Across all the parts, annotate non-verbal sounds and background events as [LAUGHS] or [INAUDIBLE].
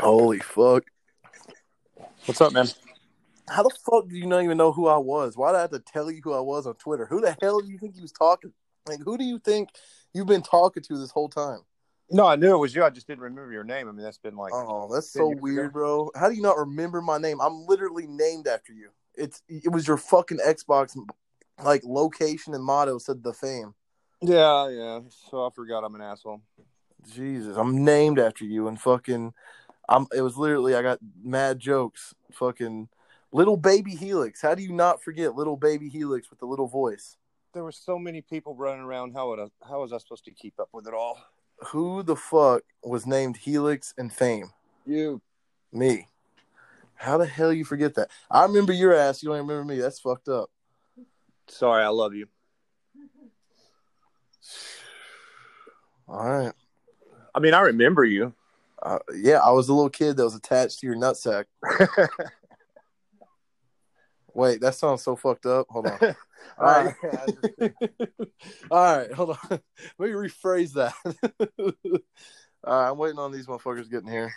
Holy fuck. What's up, man? How the fuck do you not even know who I was? Why did I have to tell you who I was on Twitter? Who the hell do you think you was talking? Like, who do you think you've been talking to this whole time? No, I knew it was you. I just didn't remember your name. I mean, that's been like Oh, that's so weird, ago. bro. How do you not remember my name? I'm literally named after you. It's it was your fucking Xbox like location and motto said the fame. yeah, yeah. So I forgot I'm an asshole. Jesus, I'm named after you and fucking I'm it was literally I got mad jokes. Fucking little baby Helix. How do you not forget little baby Helix with the little voice? There were so many people running around. How would I, how was I supposed to keep up with it all? Who the fuck was named Helix and Fame? You. Me. How the hell you forget that? I remember your ass. You don't remember me. That's fucked up. Sorry, I love you. [SIGHS] All right. I mean, I remember you. Uh, yeah, I was a little kid that was attached to your nutsack. [LAUGHS] Wait, that sounds so fucked up. Hold on. [LAUGHS] All right. [LAUGHS] All right, hold on. Let me rephrase that. All right, I'm waiting on these motherfuckers getting here.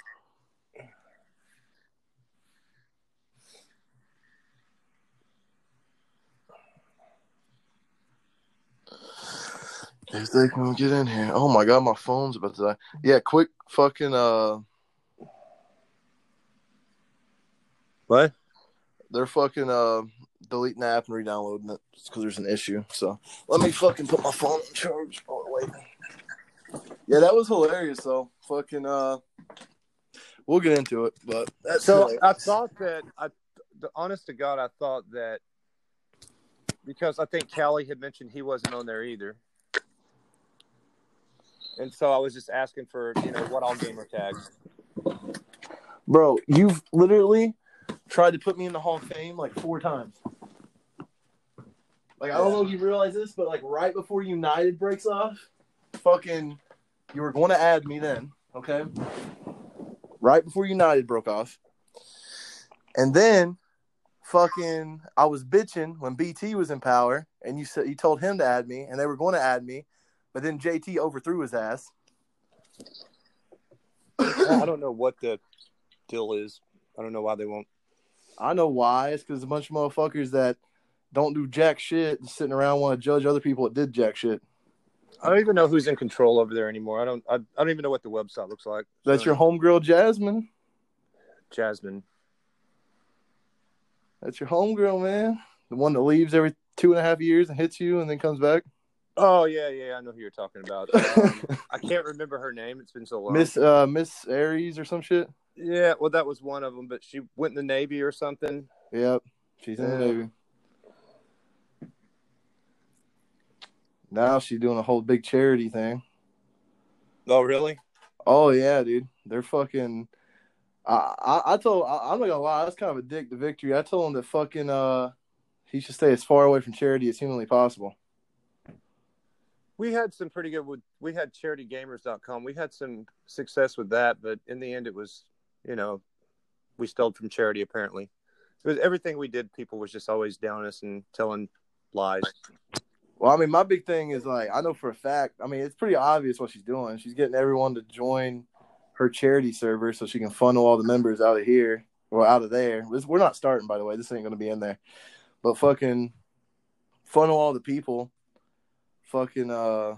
If they can get in here. Oh my god, my phone's about to die. Yeah, quick fucking uh what? they're fucking uh deleting the app and re-downloading it because there's an issue. So let me fucking put my phone on charge. Oh wait. Yeah, that was hilarious though. Fucking uh we'll get into it, but that's So hilarious. I thought that I, the honest to God, I thought that because I think Callie had mentioned he wasn't on there either, and so I was just asking for you know what all gamer tags. Bro, you've literally tried to put me in the Hall of Fame like four times. Like I don't know if you realize this, but like right before United breaks off, fucking you were going to add me then, okay? Right before United broke off. And then fucking I was bitching when BT was in power and you said you told him to add me and they were going to add me, but then JT overthrew his ass. I don't know what the deal is. I don't know why they won't. I know why. It's because a bunch of motherfuckers that don't do jack shit just sitting around want to judge other people that did jack shit. I don't even know who's in control over there anymore. I don't. I, I don't even know what the website looks like. That's your homegirl Jasmine. Jasmine. That's your homegirl, man. The one that leaves every two and a half years and hits you and then comes back. Oh yeah, yeah. I know who you're talking about. Um, I [LAUGHS] can't remember her name. It's been so long. Miss uh Miss Aries or some shit. Yeah, well, that was one of them, but she went in the Navy or something. Yep. She's in the Navy. Now she's doing a whole big charity thing. Oh, really? Oh yeah, dude. They're fucking. I I, I told I, I'm not gonna lie. I was kind of a dick to Victory. I told him that fucking uh, he should stay as far away from charity as humanly possible. We had some pretty good. We had charitygamers.com. We had some success with that, but in the end, it was, you know, we stole from charity. Apparently, it was everything we did. People was just always down us and telling lies. Well, I mean, my big thing is like I know for a fact. I mean, it's pretty obvious what she's doing. She's getting everyone to join her charity server so she can funnel all the members out of here or out of there. We're not starting, by the way. This ain't gonna be in there, but fucking funnel all the people, fucking uh,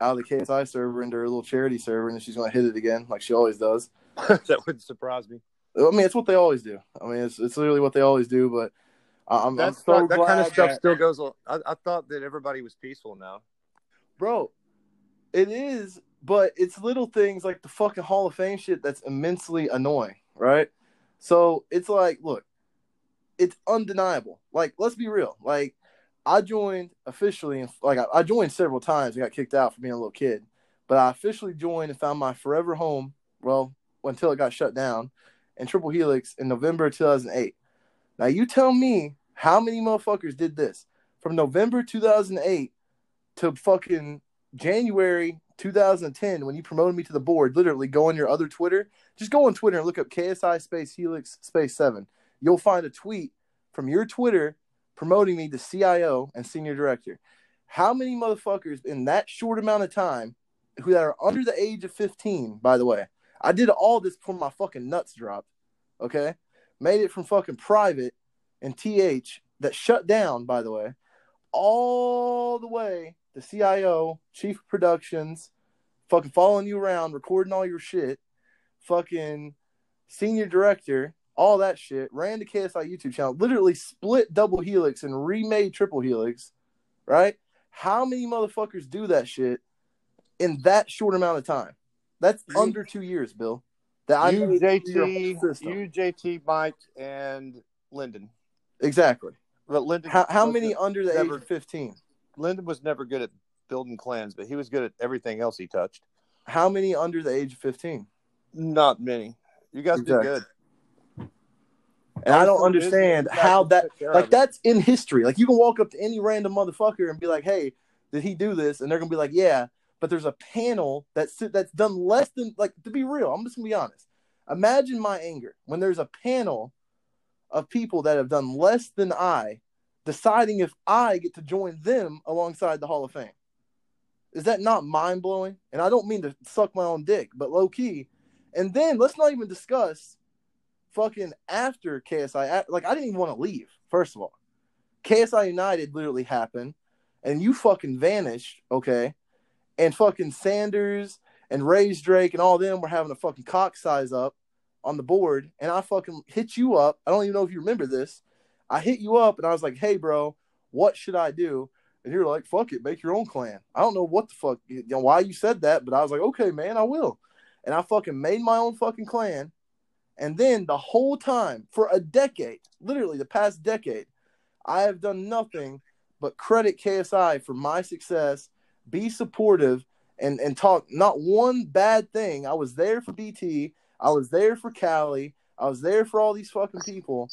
out of the KSI server into her little charity server, and then she's gonna hit it again like she always does. [LAUGHS] that wouldn't surprise me. I mean, it's what they always do. I mean, it's it's literally what they always do. But I'm, I'm so that glad kind of stuff that- still goes. on. I, I thought that everybody was peaceful now. bro. It is, but it's little things like the fucking Hall of Fame shit that's immensely annoying, right? So it's like, look, it's undeniable. Like, let's be real. Like, I joined officially, and like I, I joined several times and got kicked out for being a little kid, but I officially joined and found my forever home. Well, until it got shut down, in Triple Helix in November 2008. Now you tell me how many motherfuckers did this from November 2008 to fucking January 2010 when you promoted me to the board. Literally, go on your other Twitter. Just go on Twitter and look up KSI space Helix space seven. You'll find a tweet from your Twitter promoting me to CIO and senior director. How many motherfuckers in that short amount of time who that are under the age of 15, by the way? I did all this before my fucking nuts dropped. Okay, made it from fucking private and TH that shut down, by the way, all the way to CIO, chief of productions, fucking following you around, recording all your shit, fucking senior director, all that shit, ran the KSI YouTube channel, literally split double helix and remade triple helix, right? How many motherfuckers do that shit in that short amount of time? That's You- under two years, Bill. That I you, made it through your whole JT, you, JT, Mike, and Lyndon. exactly. But Lyndon, How, how many under the never- age of 15? Lyndon was never good at building clans, but he was good at everything else he touched. How many under the age of 15? Not many. You guys Exactly. did good. And I don't Honestly, it is- understand how that like that's in history. Like you can walk up to any random motherfucker and be like, "Hey, did he do this?" And they're gonna be like, "Yeah." But there's a panel that's that's done less than like to be real. I'm just gonna be honest. Imagine my anger when there's a panel of people that have done less than I, deciding if I get to join them alongside the Hall of Fame. Is that not mind blowing? And I don't mean to suck my own dick, but low key. And then let's not even discuss fucking after KSI. Like I didn't even want to leave. First of all, KSI United literally happened, and you fucking vanished. Okay, and fucking Sanders and Ray's Drake and all them were having a fucking cock size up on the board, and I fucking hit you up. I don't even know if you remember this. I hit you up and I was like, "Hey, bro, what should I do?" And you're like, "Fuck it, make your own clan." I don't know what the fuck, you know, why you said that, but I was like, "Okay, man, I will." And I fucking made my own fucking clan. And then the whole time for a decade, literally the past decade, I have done nothing but credit KSI for my success, be supportive, and and talk not one bad thing. I was there for BT, I was there for Cali, I was there for all these fucking people,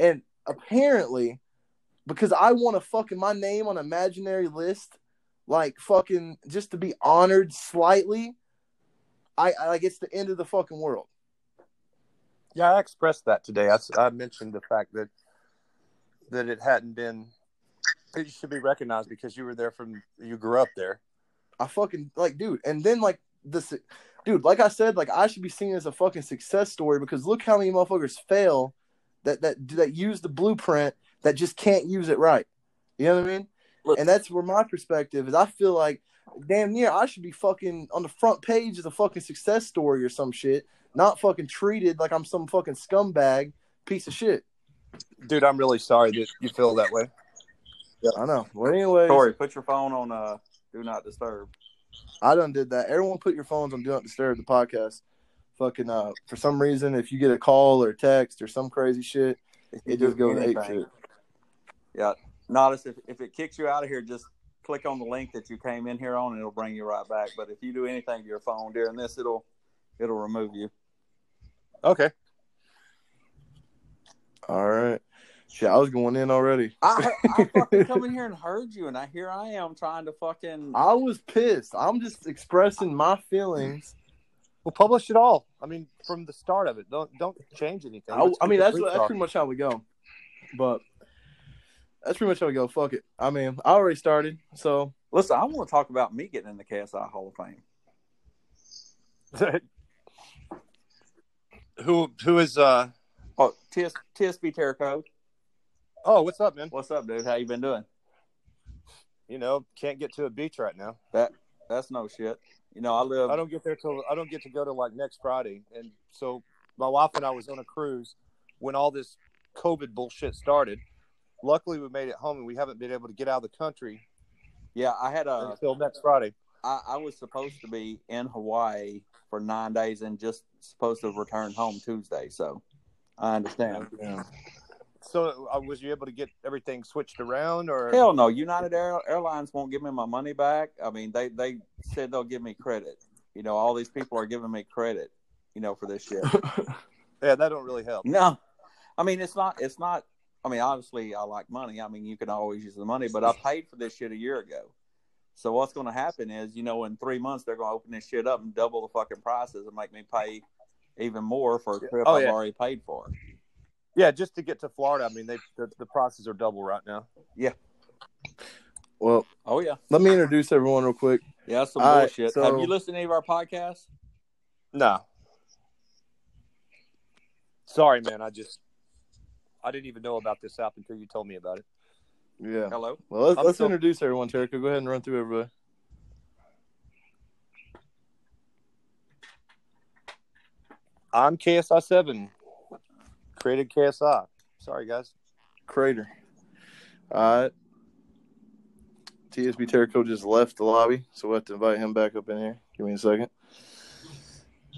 and apparently, because I want to fucking my name on imaginary list, like fucking just to be honored slightly, I I like it's the end of the fucking world. Yeah, I expressed that today. I mentioned the fact that that it hadn't been. It should be recognized because you were there from you grew up there. I fucking like, dude. And then like this, dude. Like I said, like I should be seen as a fucking success story because look how many motherfuckers fail that that that use the blueprint that just can't use it right. You know what I mean? Look- and that's where my perspective is. I feel like damn near I should be fucking on the front page as a fucking success story or some shit, not fucking treated like I'm some fucking scumbag piece of shit. Dude, I'm really sorry that you feel that way. Yeah, I know. Well, anyways, Corey, put your phone on uh do not disturb. I done did that. Everyone put your phones on Do Not Disturb the podcast. Fucking uh for some reason if you get a call or text or some crazy shit, it just goes ape shit. Yeah. Notice if, if it kicks you out of here, just click on the link that you came in here on and it'll bring you right back. But if you do anything to your phone during this, it'll it'll remove you. Okay. All right. Shit, I was going in already. I I fucking come in [LAUGHS] here and heard you and I here I am trying to fucking I was pissed. I'm just expressing my feelings. Well, publish it all. I mean, from the start of it. Don't don't change anything. I, I mean that's that's pretty much how we go. But that's pretty much how we go. Fuck it. I mean, I already started, so listen, I want to talk about me getting in the KSI Hall of Fame. [LAUGHS] who who is uh Oh, TS, TSB Terror Code. oh what's up man What's up, dude? How you been doing? you know can't get to a beach right now That that's no shit. You know, I live i don't get there till i don't get to go to like next friday and so my wife and i was on a cruise when all this covid bullshit started luckily we made it home and we haven't been able to get out of the country Yeah, I had a until next friday I, I was supposed to be in Hawaii for nine days and just supposed to return home Tuesday. So I understand. so uh, was you able to get everything switched around or Hell no, United Air, Airlines won't give me my money back. I mean, they they said they'll give me credit. You know, all these people are giving me credit. You know, for this shit. [LAUGHS] yeah that don't really help no, I mean it's not. It's not. I mean, obviously, I like money. I mean, you can always use the money, but I paid for this shit a year ago. So what's going to happen is, you know, in three months they're going to open this shit up and double the fucking prices and make me pay even more for a trip Oh, I've yeah. already paid for. yeah just to get to florida i mean they the, the prices are double right now Yeah. well, Oh yeah, let me introduce everyone real quick. yeah, that's some All right, bullshit. so- Have you listened to any of our podcasts? no Sorry, man. I just I didn't even know about this app until you told me about it. Yeah. Hello. Well, let's, I'm let's still- introduce everyone, Terica. Go ahead and run through everybody. I'm KSI seven. Created KSI. Sorry, guys. Crater. All right. TSB Terrico just left the lobby, so we'll have to invite him back up in here. Give me a second.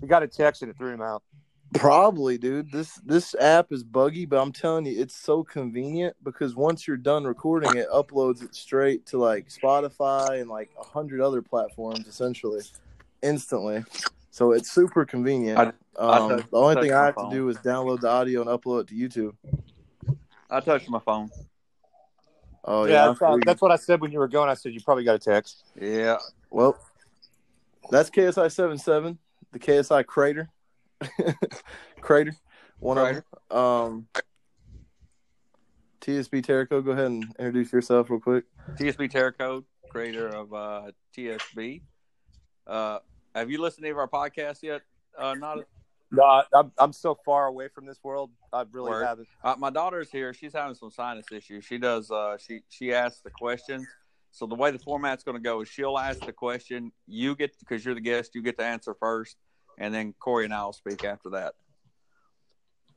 We got a text and it threw him out. Probably, dude. This this app is buggy, but I'm telling you, it's so convenient because once you're done recording, it uploads it straight to like Spotify and like a hundred other platforms, essentially, instantly. So it's super convenient. I- I um, touched- the only thing I have phone. to do is download the audio and upload it to YouTube. I touched my phone. Oh yeah, yeah, that's, uh, that's what I said when you were going. I said you probably got a text. Yeah. Well, that's KSI 77, the KSI Crater. [LAUGHS] Crater. One Crater. of them. Um, TSB Terrico, go ahead and introduce yourself real quick. TSB Terracode, creator of uh, TSB. Uh, have you listened to any of our podcasts yet? Uh, not. No, I'm I'm so far away from this world. I really Word. haven't. Uh, my daughter's here. She's having some sinus issues. She does. Uh, she she asks the questions. So the way the format's going to go is she'll ask the question. You get because you're the guest. You get to answer first, and then Corey and I will speak after that.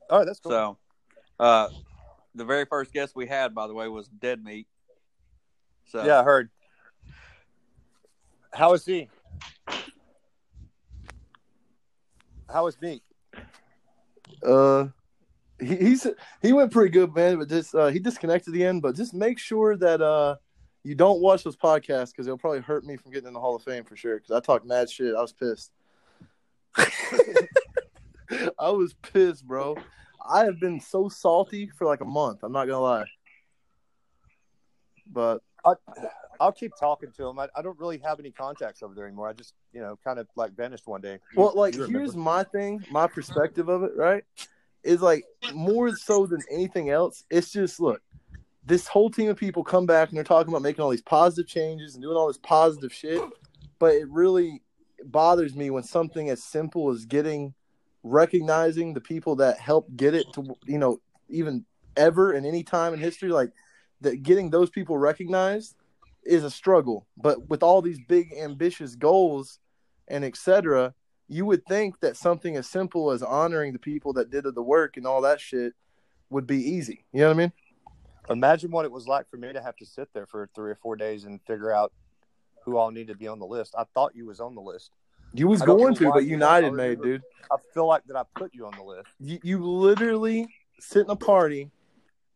All right, that's cool. So, uh, the very first guest we had, by the way, was Dead Meat. So yeah, I heard. How is he? How is me? Uh, he, he's he went pretty good, man. But just uh, he disconnected at the end. But just make sure that uh, you don't watch those podcasts because it'll probably hurt me from getting in the Hall of Fame for sure. Because I talked mad shit. I was pissed. [LAUGHS] I was pissed, bro. I have been so salty for like a month. I'm not gonna lie. But I, I'll keep talking to him. I, I don't really have any contacts over there anymore. I just, you know, kind of like vanished one day. You- Well, like here's my thing, my perspective of it, right? Is like more so than anything else. It's just look, this whole team of people come back and they're talking about making all these positive changes and doing all this positive shit, but it really bothers me when something as simple as getting recognizing the people that helped get it to you know even ever in any time in history like that getting those people recognized is a struggle. But with all these big ambitious goals and etc you would think that something as simple as honoring the people that did the work and all that shit would be easy. You know what i mean? Imagine what it was like for me to have to sit there for three or four days and figure out who all need to be on the list. I thought you was on the list. you was going to but united made dude I feel like that I put you on the list. you, you literally sit in a party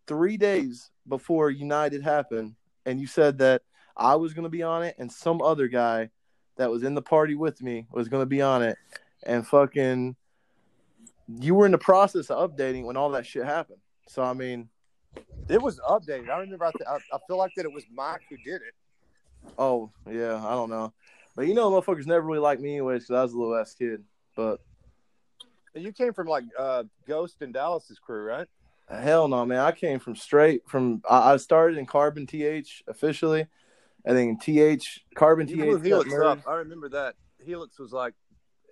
three days before United happened, and you said that I was going to be on it, and some other guy that was in the party with me was going to be on it, and fucking, you were in the process of updating when all that shit happened. So I mean, It was updated. I remember. I, th- I, I feel like that it was Mike who did it. Oh yeah, I don't know, but you know, motherfuckers never really liked me anyways because I was a little ass kid. But You came from like uh, Ghost and Dallas's crew, right? Hell no, man. I came from straight from. I, I started in Carbon TH officially, and then TH Carbon You TH. Helix up. I remember that. Helix was like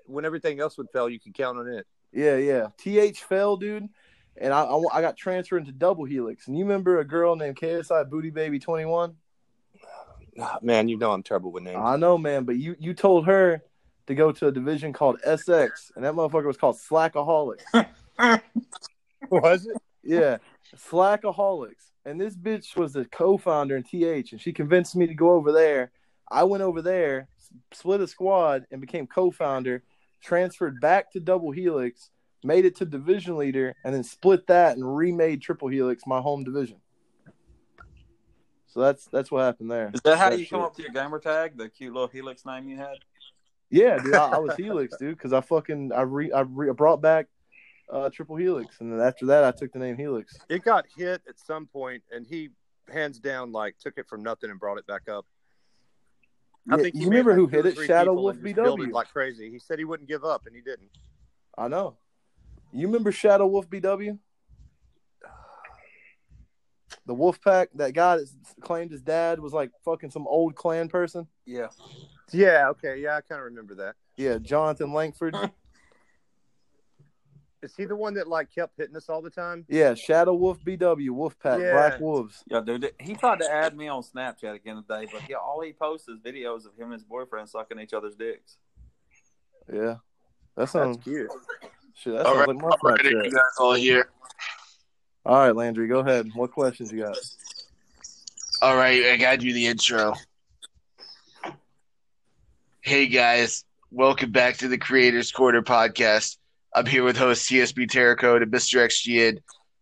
when everything else would fail, you could count on it. Yeah, yeah. TH fell, dude, and I, I I got transferred into Double Helix. And you remember a girl named KSI Booty Baby Twenty One? Ah, man, you know I'm terrible with names. I know, man, but you you told her to go to a division called SX, and that motherfucker was called Slackaholics. [LAUGHS] was it? Yeah, Slackaholics. And this bitch was the co-founder in TH, and she convinced me to go over there. I went over there, split a squad, and became co-founder. Transferred back to Double Helix, made it to division leader, and then split that and remade Triple Helix my home division. So that's that's what happened there. Is that how That you come shit. up to your gamer tag? The cute little Helix name you had? Yeah, dude, I, I was Helix, dude, because I fucking I re I, re, I brought back uh, Triple Helix, and then after that I took the name Helix. It got hit at some point, and he hands down like took it from nothing and brought it back up. I Yeah, think you remember like, who hit it? Shadow Wolf and just BW. like crazy. He said he wouldn't give up, and he didn't. I know. You remember Shadow Wolf BW? The Wolf Pack, that guy that claimed his dad was like fucking some old clan person. Yeah. Yeah, okay, yeah, I kind of remember that. Yeah, Jonathan Langford. [LAUGHS] Is he the one that like kept hitting us all the time? Yeah, Shadow Wolf BW, Wolfpack, Yeah. Black Wolves. Yeah, dude. He tried to add me on Snapchat again today, but yeah, all he posts is videos of him and his boyfriend sucking each other's dicks. Yeah. That sounds That's cute. shit, that All sounds right, like my all right, you guys all here. All right, Landry, go ahead. What questions you got? All right, I got you the intro. Hey guys, welcome back to the Creators Corner podcast. I'm here with host CSB Terracote and Mr. XGN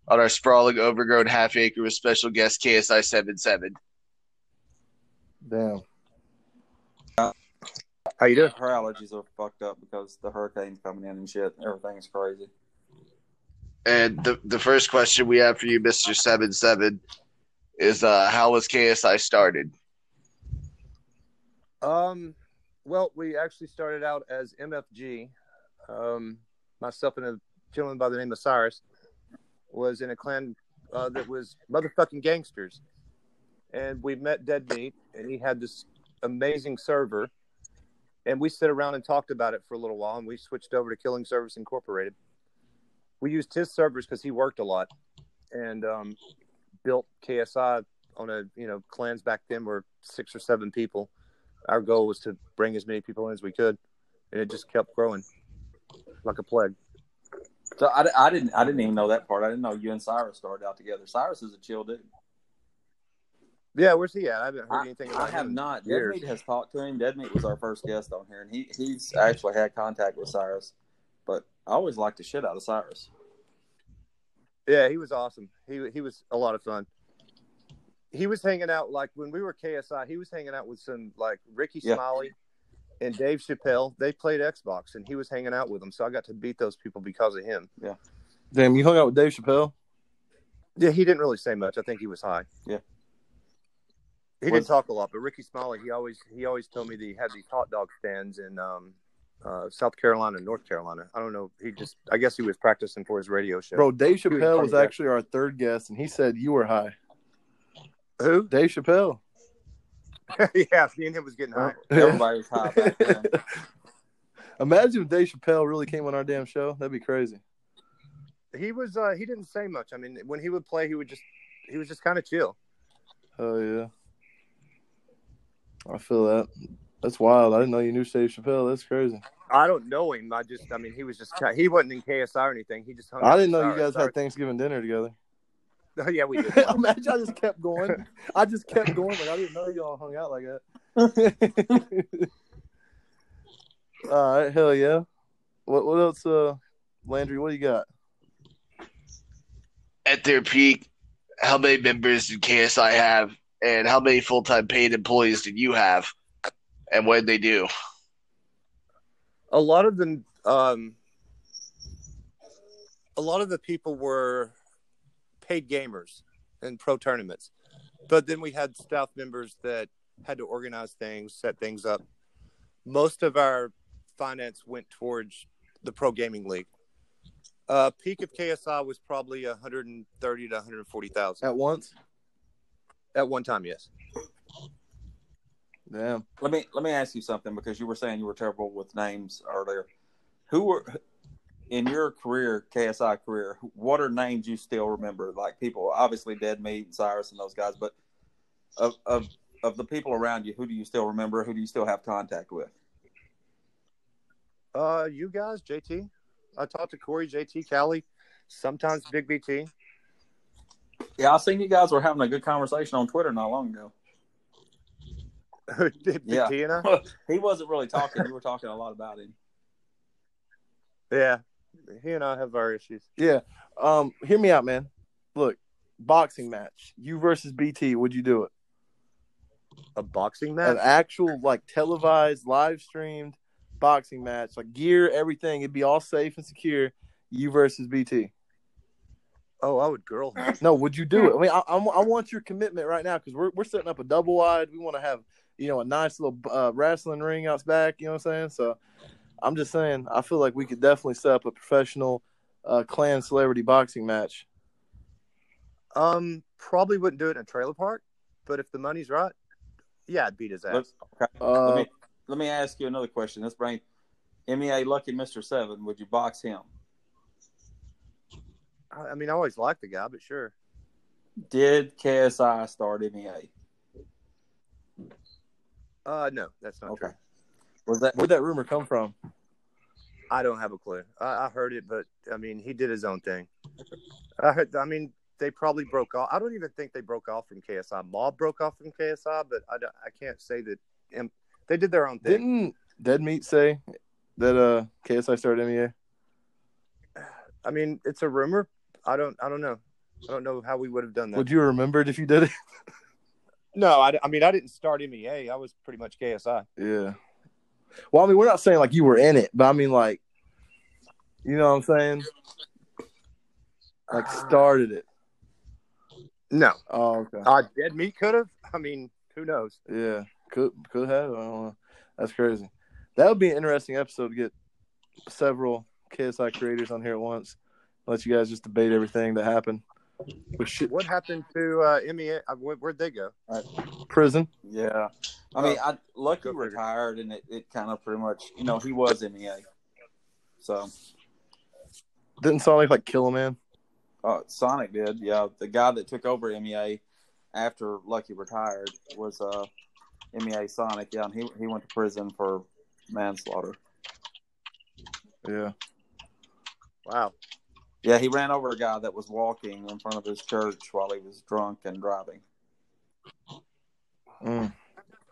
on our sprawling, overgrown half acre with special guest KSI 77. Damn. How you doing? Her allergies are fucked up because the hurricane's coming in and shit. Everything's crazy. And the the first question we have for you, Mr. 77, is uh, how was KSI started? Um, well, we actually started out as MFG. Um, myself and a gentleman by the name of Cyrus was in a clan uh, that was motherfucking gangsters, and we met Dead Meat, and he had this amazing server, and we sat around and talked about it for a little while, and we switched over to Killing Service Incorporated. We used his servers because he worked a lot, and um, built KSI on a you know clans back then were six or seven people our goal was to bring as many people in as we could, and it just kept growing like a plague. So I, I didn't I didn't even know that part. I didn't know you and Cyrus started out together. Cyrus is a chill dude. Yeah, where's he at? I haven't heard I, anything I have not. Deadmeat has talked to him. Deadmeat was our first guest on here, and he he's actually had contact with Cyrus. But I always liked the shit out of Cyrus. Yeah, he was awesome. He he was a lot of fun. He was hanging out like when we were KSI. He was hanging out with some like Rickey Yeah. Smiley and Dave Chappelle. They played Xbox, and he was hanging out with them. So I got to beat those people because of him. Yeah. Damn, you hung out with Dave Chappelle? Yeah, he didn't really say much. I think he was high. Yeah. He Was- didn't talk a lot, but Rickey Smiley, he always he always told me that he had these hot dog stands in um, uh, South Carolina North Carolina. I don't know. He just I guess he was practicing for his radio show. Bro, Dave He was Chappelle was actually our third guest, and he said you were high. Who? Dave Chappelle. [LAUGHS] yeah, me and him was getting high. Everybody was high back then. [LAUGHS] Imagine if Dave Chappelle really came on our damn show. That'd be crazy. He was uh he didn't say much. I mean, when he would play, he would just he was just kind of chill. Oh yeah. I feel that. That's wild. I didn't know you knew Dave Chappelle. That's crazy. I don't know him. I just I mean, he was just, he wasn't in KSI or anything. He just hung. I didn't know you guys Cyrus. had Thanksgiving dinner together. Oh, [LAUGHS] [LAUGHS] yeah, we did. Imagine I just kept going. I just kept going. Like I didn't know y'all hung out like that. [LAUGHS] All right, hell yeah. What what else, uh, Landry? What do you got? At their peak, how many members did KSI have, and how many full time paid employees did you have, and what did they do? a lot of them um a lot of the people were paid gamers in pro tournaments but then we had staff members that had to organize things set things up most of our finance went towards the pro gaming league uh peak of ksi was probably 130 to 140000 At once? at one time yes Damn. Let me let me ask you something because you were saying you were terrible with names earlier. Who were in your career, KSI career? What are names you still remember? Like people, obviously Dead Meat and Cyrus and those guys, but of of of the people around you, who do you still remember? Who do you still have contact with? uh you guys jt i talked to corey jt callie sometimes big bt Yeah, I seen you guys were having a good conversation on Twitter not long ago. [LAUGHS] Big Yeah. T and I? he wasn't really talking. You were talking a lot about him. Yeah. He and I have our issues. Yeah. Um, hear me out, man. Look, boxing match. You versus BT. Would you do it? A boxing match? An actual like televised, live streamed boxing match, like gear, everything. It'd be all safe and secure. You versus BT. Oh, I would girl. No, would you do it? I mean, I, I, I want your commitment right now because we're we're setting up a double wide. We want to have you know a nice little uh, wrestling ring out back. You know what I'm saying? So I'm just saying, I feel like we could definitely set up a professional uh, clan celebrity boxing match. Um, probably wouldn't do it in a trailer park, but if the money's right, yeah, I'd beat his ass. Let's, okay. Uh, let me let me ask you another question. Let's bring MEA Lucky Mister Seven. Would you box him? I I mean, I always liked the guy, but sure. Did KSI start E MEA? Uh, no, that's not Okay. true. Was that Where'd that rumor come from? I don't have a clue. I, I heard it, but I mean, he did his own thing. I heard. I mean, they probably broke off. I don't even think they broke off from KSI. Mob broke off from KSI, but I, I can't say that. um, They did their own thing. Didn't Dead Meat say that uh KSI started MEA? I mean, it's a rumor. I don't. I don't know. I don't know how we would have done that. Would you have remembered if you did it? [LAUGHS] No, I, I mean, I didn't start MEA. I was pretty much KSI. Yeah. Well, I mean, we're not saying like you were in it, but I mean, like, you know what I'm saying? Like, started it. No, Oh, okay. uh, Dead Meat could have. I mean, who knows? Yeah, could could have. I don't know. That's crazy. That would be an interesting episode to get several KSI creators on here at once. Let you guys just debate everything that happened. With shit, What happened to uh, MEA? Uh, where, where'd they go? prison. Yeah, I mean, I Lucky retired, and it, it kind of pretty much, you know, he was MEA. So Didn't Sonic like kill a man? uh, Sonic did, yeah. The guy that took over MEA after Lucky retired was uh, MEA Sonic, yeah, and he he went to prison for manslaughter. Yeah. Wow. Yeah, he ran over a guy that was walking in front of his church while he was drunk and driving. Mm.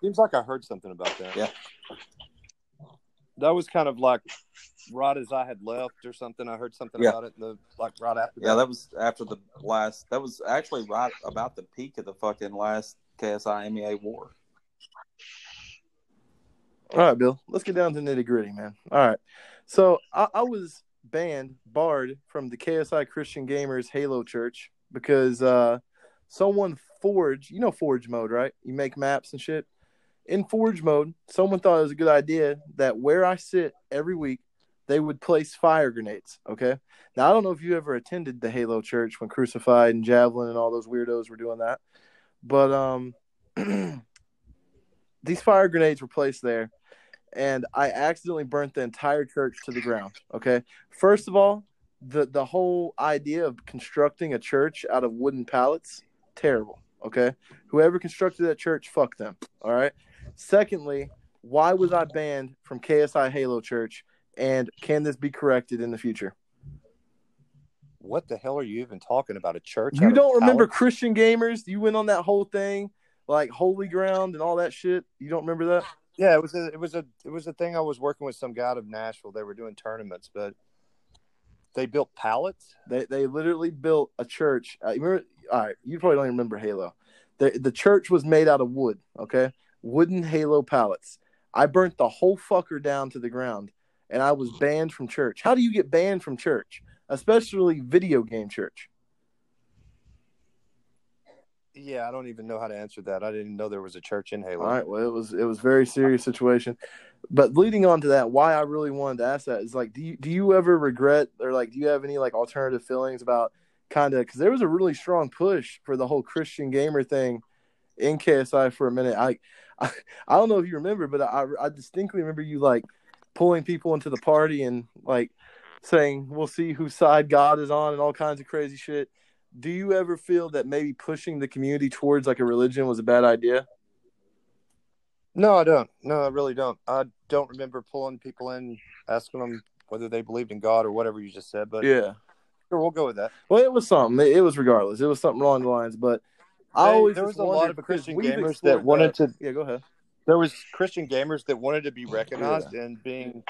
Seems like I heard something about that. Yeah. That was kind of like right as I had left or something. I heard something Yeah. about it. In the like right after. Yeah, that was after the last. That was actually right about the peak of the fucking last KSI MEA war. All right, Bill. Let's get down to nitty gritty, man. All right. So I, I was banned, barred from the KSI Christian Gamers Halo Church because uh, someone forged. You know Forge mode, right? You make maps and shit. In Forge mode, someone thought it was a good idea that where I sit every week, they would place fire grenades. Okay. Now I don't know if you ever attended the Halo Church when Crucified and Javelin and all those weirdos were doing that, but um, [CLEARS THROAT] these fire grenades were placed there and I accidentally burnt the entire church to the ground. Okay. First of all, the the whole idea of constructing a church out of wooden pallets, terrible. Okay. Whoever constructed that church, fuck them. All right. Secondly, why was I banned from KSI Halo Church? And can this be corrected in the future? What the hell are you even talking about? A church? You don't remember pallets? Christian gamers? You went on that whole thing, like holy ground and all that shit. You don't remember that? Yeah, it was a it was a it was a thing. I was working with some guy out of Nashville. They were doing tournaments, but they built pallets. They they literally built a church. Uh, you remember? All right, you probably don't even remember Halo. The the church was made out of wood. Okay, wooden Halo pallets. I burnt the whole fucker down to the ground, and I was banned from church. How do you get banned from church, especially video game church? Yeah, I don't even know how to answer that. I didn't know there was a church in Halo. All right, well, it was it was very serious situation. But leading on to that, why I really wanted to ask that is like, do you do you ever regret or like do you have any like alternative feelings about kind of because there was a really strong push for the whole Christian gamer thing in KSI for a minute. I I, [LAUGHS] I don't know if you remember, but I I distinctly remember you like pulling people into the party and like saying we'll see whose side God is on and all kinds of crazy shit. Do you ever feel that maybe pushing the community towards like a religion was a bad idea? No, I don't. No, I really don't. I don't remember pulling people in, asking them whether they believed in God or whatever you just said. But Yeah. sure, we'll go with that. Well, it was something. It, was regardless. It was something along the lines. But I They- always there was a lot of Christian gamers explored that wanted to. Yeah, go ahead. There was Christian gamers that wanted to be recognized and being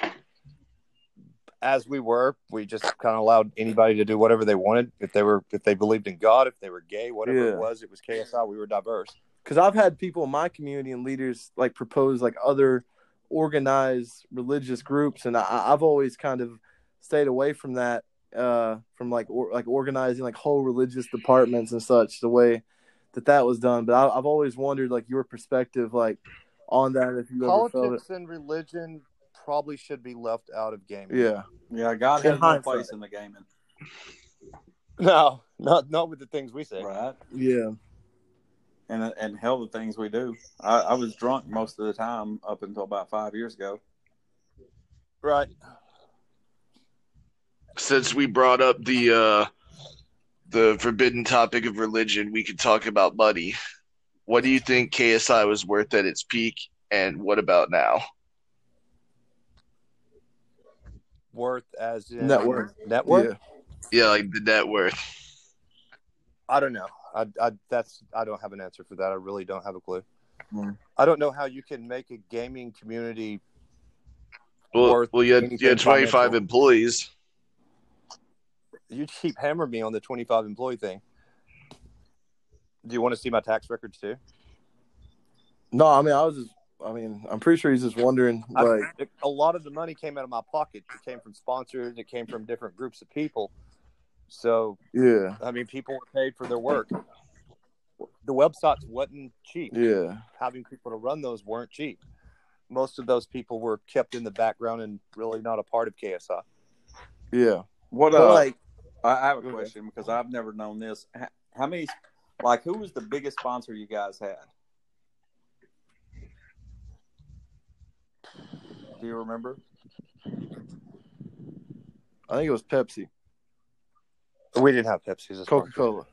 as we were. We just kind of allowed anybody to do whatever they wanted. If they were, if they believed in God, if they were gay, whatever Yeah. it was, it was KSI. We were diverse. Because I've had people in my community and leaders like propose like other organized religious groups, and I, I've always kind of stayed away from that. Uh, from like or, like organizing like whole religious departments and such, the way that that was done. But I, I've always wondered like your perspective like on that if you ever felt it. Politics and religion probably should be left out of gaming. Yeah. Yeah, God In has no place in the gaming, No, not not with the things we say. right? Yeah. And and hell, the things we do. I, I was drunk most of the time up until about five years ago. Right. since we brought up the uh the forbidden topic of religion, we could talk about money. What do you think KSI was worth at its peak, and what about now? Worth as in Net worth. Net worth. Yeah. Yeah, like the net worth. I don't know. I, I that's I don't have an answer for that. I really don't have a clue. Hmm. I don't know how you can make a gaming community. Well, Worth well, you had, you had 25 financial. employees. You keep hammering me on the twenty-five employee thing. Do you want to see my tax records too? No, I mean, I was just, I mean, I'm pretty sure he's just wondering, like, a lot of the money came out of my pocket. It came from sponsors. It came from different groups of people. So yeah, I mean, people were paid for their work. The websites wasn't cheap. yeah, Having people to run those weren't cheap. Most of those people were kept in the background and really not a part of KSI. yeah. What But uh, like, I I have a Go ahead. question because I've never known this. How, how many, like, who was the biggest sponsor you guys had? Do you remember? I think it was Pepsi, We didn't have Pepsi Coca Cola.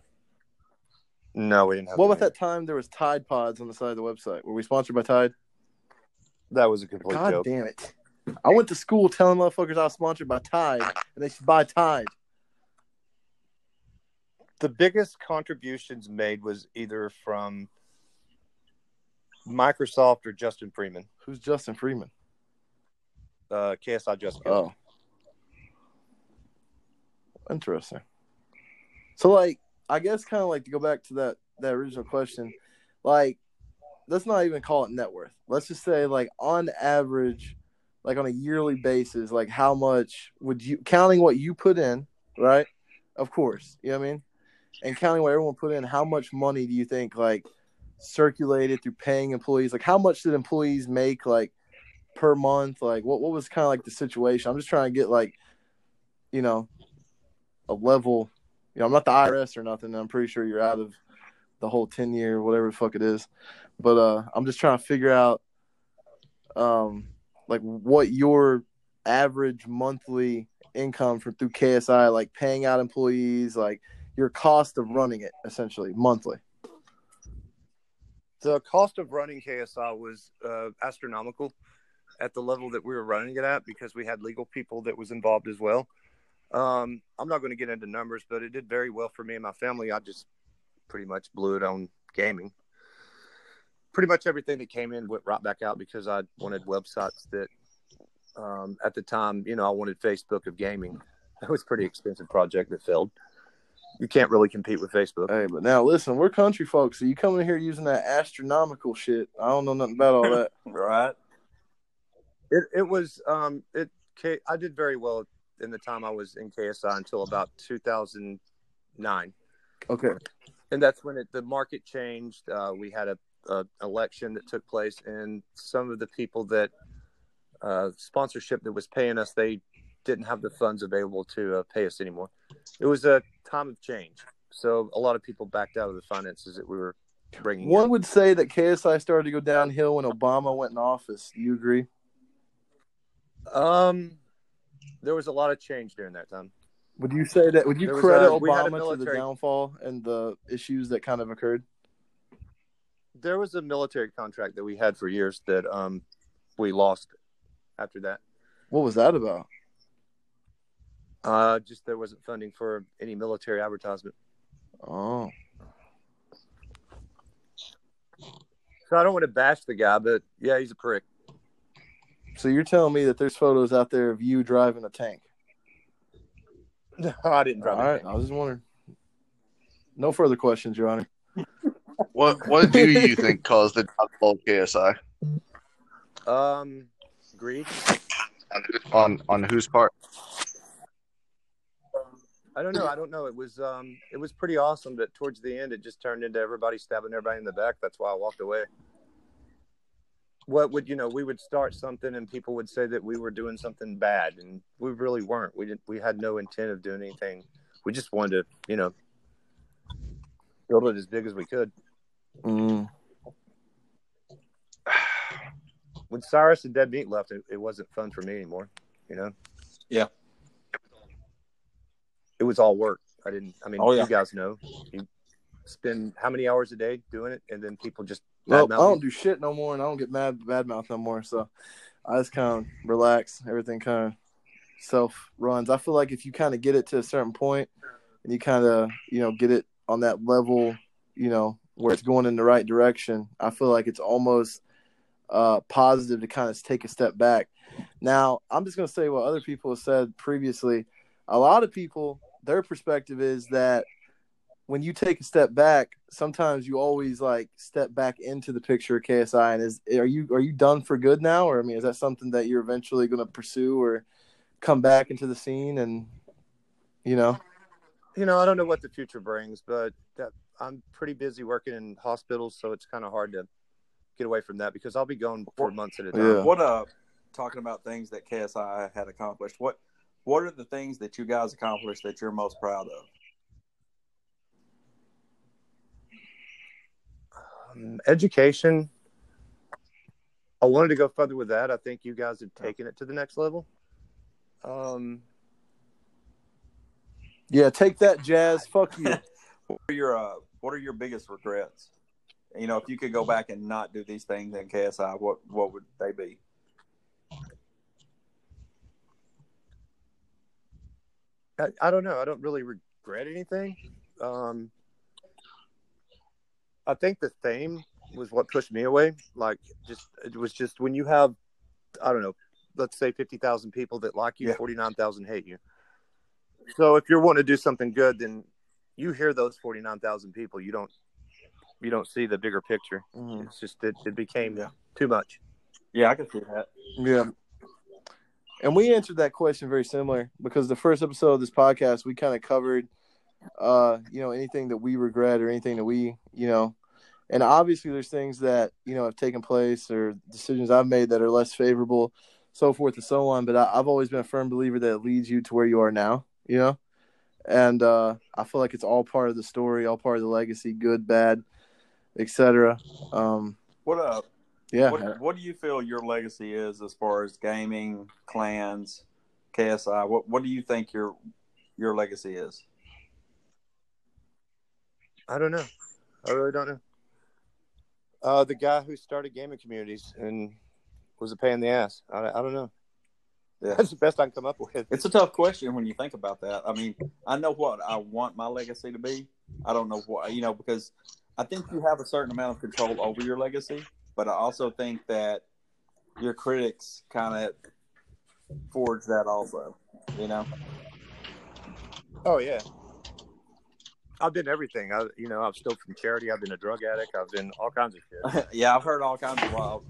No, we didn't have. What about that time there was Tide Pods on the side of the website? Were we sponsored by Tide? That was a complete God joke. damn it! I went to school telling motherfuckers I was sponsored by Tide, and they should buy Tide. The biggest contributions made was either from Microsoft or Justin Freeman, Who's Justin Freeman? Uh, KSI Justin. Oh, interesting. So, like, I guess kind of like to go back to that that original question, like, let's not even call it net worth. Let's just say, like, on average, like on a yearly basis, like, how much would you counting what you put in, right? Of course, you know what I mean, and counting what everyone put in. How much money do you think like circulated through paying employees? Like, how much did employees make, like? Per month? Like what what was kind of like the situation? I'm just trying to get like, you know, a level. You know, I'm not the IRS or nothing. I'm pretty sure you're out of the whole ten year whatever the fuck it is. But uh I'm just trying to figure out um like what your average monthly income from through KSI, like paying out employees, like your cost of running it essentially monthly. The cost of running KSI was uh, astronomical at the level that we were running it at because we had legal people that was involved as well. Um, I'm not going to get into numbers, but it did very well for me and my family. I just pretty much blew it on gaming. Pretty much everything that came in went right back out because I wanted websites that, um, at the time, you know, I wanted Facebook of gaming. [LAUGHS] That was a pretty expensive project that failed. You can't really compete with Facebook. Hey, but now listen, we're country folks, so you coming here using that astronomical shit. I don't know nothing about all that. [LAUGHS] Right. It it was um it K I did very well in the time I was in KSI until about 2009, Okay. and that's when it, the market changed. Uh, we had a, a election that took place, and some of the people that uh, sponsorship that was paying us they didn't have the funds available to uh, pay us anymore. It was a time of change, so a lot of people backed out of the finances that we were bringing. One in. would say that KSI started to go downhill when Obama went in office. Do you agree? Um, there was a lot of change during that time. Would you say that? Would you There credit a- Obama to the downfall and the issues that kind of occurred? there was a military contract that we had for years that um we lost after that. What was that about? Uh just there wasn't funding for any military advertisement. Oh, So I don't want to bash the guy, but yeah, he's a prick. So you're telling me that there's photos out there of you driving a tank? No, I didn't All drive right, anything. I was just wondering. No further questions, Your Honor. What What do you [LAUGHS] think caused the downfall of KSI? Um greed. On on whose part? I don't know. I don't know. It was um it was pretty awesome, but towards the end it just turned into everybody stabbing everybody in the back. That's why I walked away. What would you know? We would start something, and people would say that we were doing something bad, and we really weren't. We didn't. We had no intent of doing anything. We just wanted to, you know, build it as big as we could. Mm. [SIGHS] When Cyrus and Dead Meat left, it, it wasn't fun for me anymore. You know. Yeah. It was all work. I didn't. I mean, Oh, yeah. you guys know. You spend how many hours a day doing it, and then people just Well, I don't do shit no more, and I don't get mad bad mouth no more. So I just kind of relax. Everything kind of self runs. I feel like if you kind of get it to a certain point, and you kind of you know get it on that level, you know where it's going in the right direction. I feel like it's almost uh, positive to kind of take a step back. Now, I'm just going to say what other people have said previously. A lot of people, their perspective is that when you take a step back, sometimes you always like step back into the picture of KSI. And is are you are you done for good now, or I mean, is that something that you're eventually going to pursue or come back into the scene and you know? You know, I don't know what the future brings, but that, I'm pretty busy working in hospitals, so it's kind of hard to get away from that because I'll be going for months at a time. Yeah. What uh, talking about things that KSI had accomplished. What what are the things that you guys accomplished that you're most proud of? Um, education. I wanted to go further with that. I think you guys have taken it to the next level. Um, Yeah, take that, Jazz. Fuck you. [LAUGHS] What are your uh, what are your biggest regrets? You know, if you could go back and not do these things in KSI, what what would they be? I, I don't know. I don't really regret anything. Um, I think the theme was what pushed me away. Like, just it was just when you have, I don't know, let's say fifty thousand people that like you, Yeah. forty nine thousand hate you. So if you're wanting to do something good, then you hear those forty nine thousand people. You don't, you don't see the bigger picture. Mhm. It's just it, it became Yeah. too much. Yeah, I can see that. Yeah. And we answered that question very similar because the first episode of this podcast we kind of covered uh, you know, anything that we regret or anything that we, you know, and obviously there's things that, you know, have taken place or decisions I've made that are less favorable, so forth and so on. But I, I've always been a firm believer that it leads you to where you are now, you know? And uh, I feel like it's all part of the story, all part of the legacy, good, bad, etc. Um, What uh, yeah. what what do you feel your legacy is as far as gaming, clans, KSI? What what do you think your your legacy is? I don't know. I really don't know. Uh, the guy who started gaming communities and was a pain in the ass. I, I don't know. Yeah. That's the best I can come up with. It's a tough question when you think about that. I mean, I know what I want my legacy to be. I don't know what you know because I think you have a certain amount of control over your legacy, but I also think that your critics kind of forge that also. You know, Oh yeah. I've been everything. I, you know, I've stole from charity. I've been a drug addict. I've been all kinds of shit. [LAUGHS] yeah, I've heard all kinds of wild.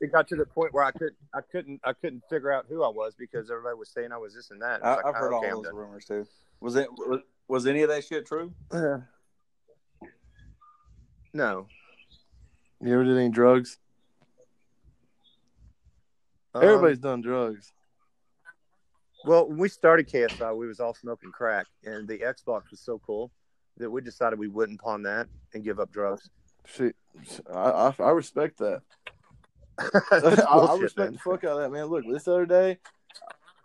It got to the point where I couldn't, I couldn't, I couldn't figure out who I was because everybody was saying I was this and that. It's I, like, I've oh, heard okay, all those done. rumors too. Was it was, was any of that shit true? [SIGHS] No. You ever did any drugs? Um, Everybody's done drugs. Well, when we started KSI, we was all smoking crack, and the Xbox was so cool that we decided we wouldn't pawn that and give up drugs. Shit, I, I, I respect that. [LAUGHS] That's [LAUGHS] I, I respect man. the fuck out of that, man. Look, this other day,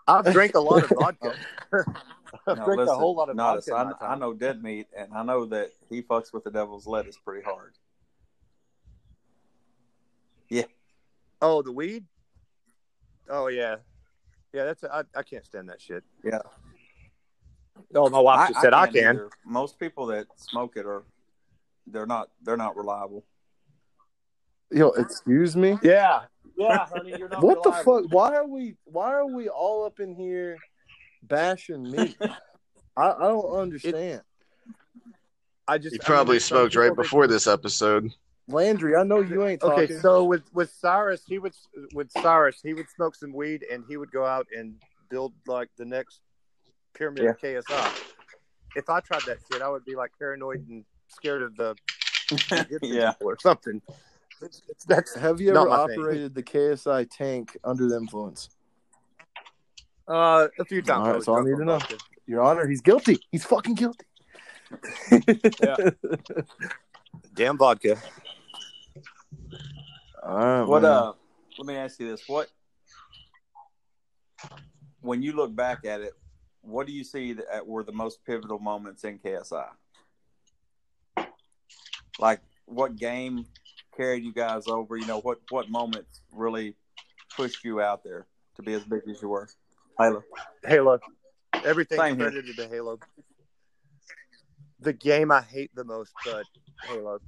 I've drank a lot of vodka. [LAUGHS] I've No, drank a whole lot of not vodka. us. I, I know dead meat, and I know that he fucks with the devil's lettuce pretty hard. Yeah. Oh, the weed. Oh yeah, yeah. That's I I can't stand that shit. Yeah. Oh, my wife just said I, can't can. either. Most people that smoke it are they're not they're not reliable. yo, excuse me. Yeah, yeah, honey. You're not. [LAUGHS] What the fuck? Why are we? Why are we all up in here bashing me? [LAUGHS] I, I don't understand. I just He probably smoked right before this episode. Landry, I know you ain't talking. Okay, so with with Cyrus, he would with Cyrus, he would smoke some weed and he would go out and build like the next pyramid of KSI. If I tried that shit, I would be like paranoid and scared of the [LAUGHS] yeah. or something. It's, it's, that's Have you ever my thing. operated the KSI tank under the influence? uh, a few times. All right, I was that's all I need to know. Your Honor, he's guilty. He's fucking guilty. [LAUGHS] Yeah. Damn vodka. All right, What man. uh? Let me ask you this: What when you look back at it, what do you see that were the most pivotal moments in KSI? Like, what game carried you guys over? You know, what what moments really pushed you out there to be as big as you were? Halo. Halo. Everything Same here. credited to Halo. The game I hate the most, but Halo.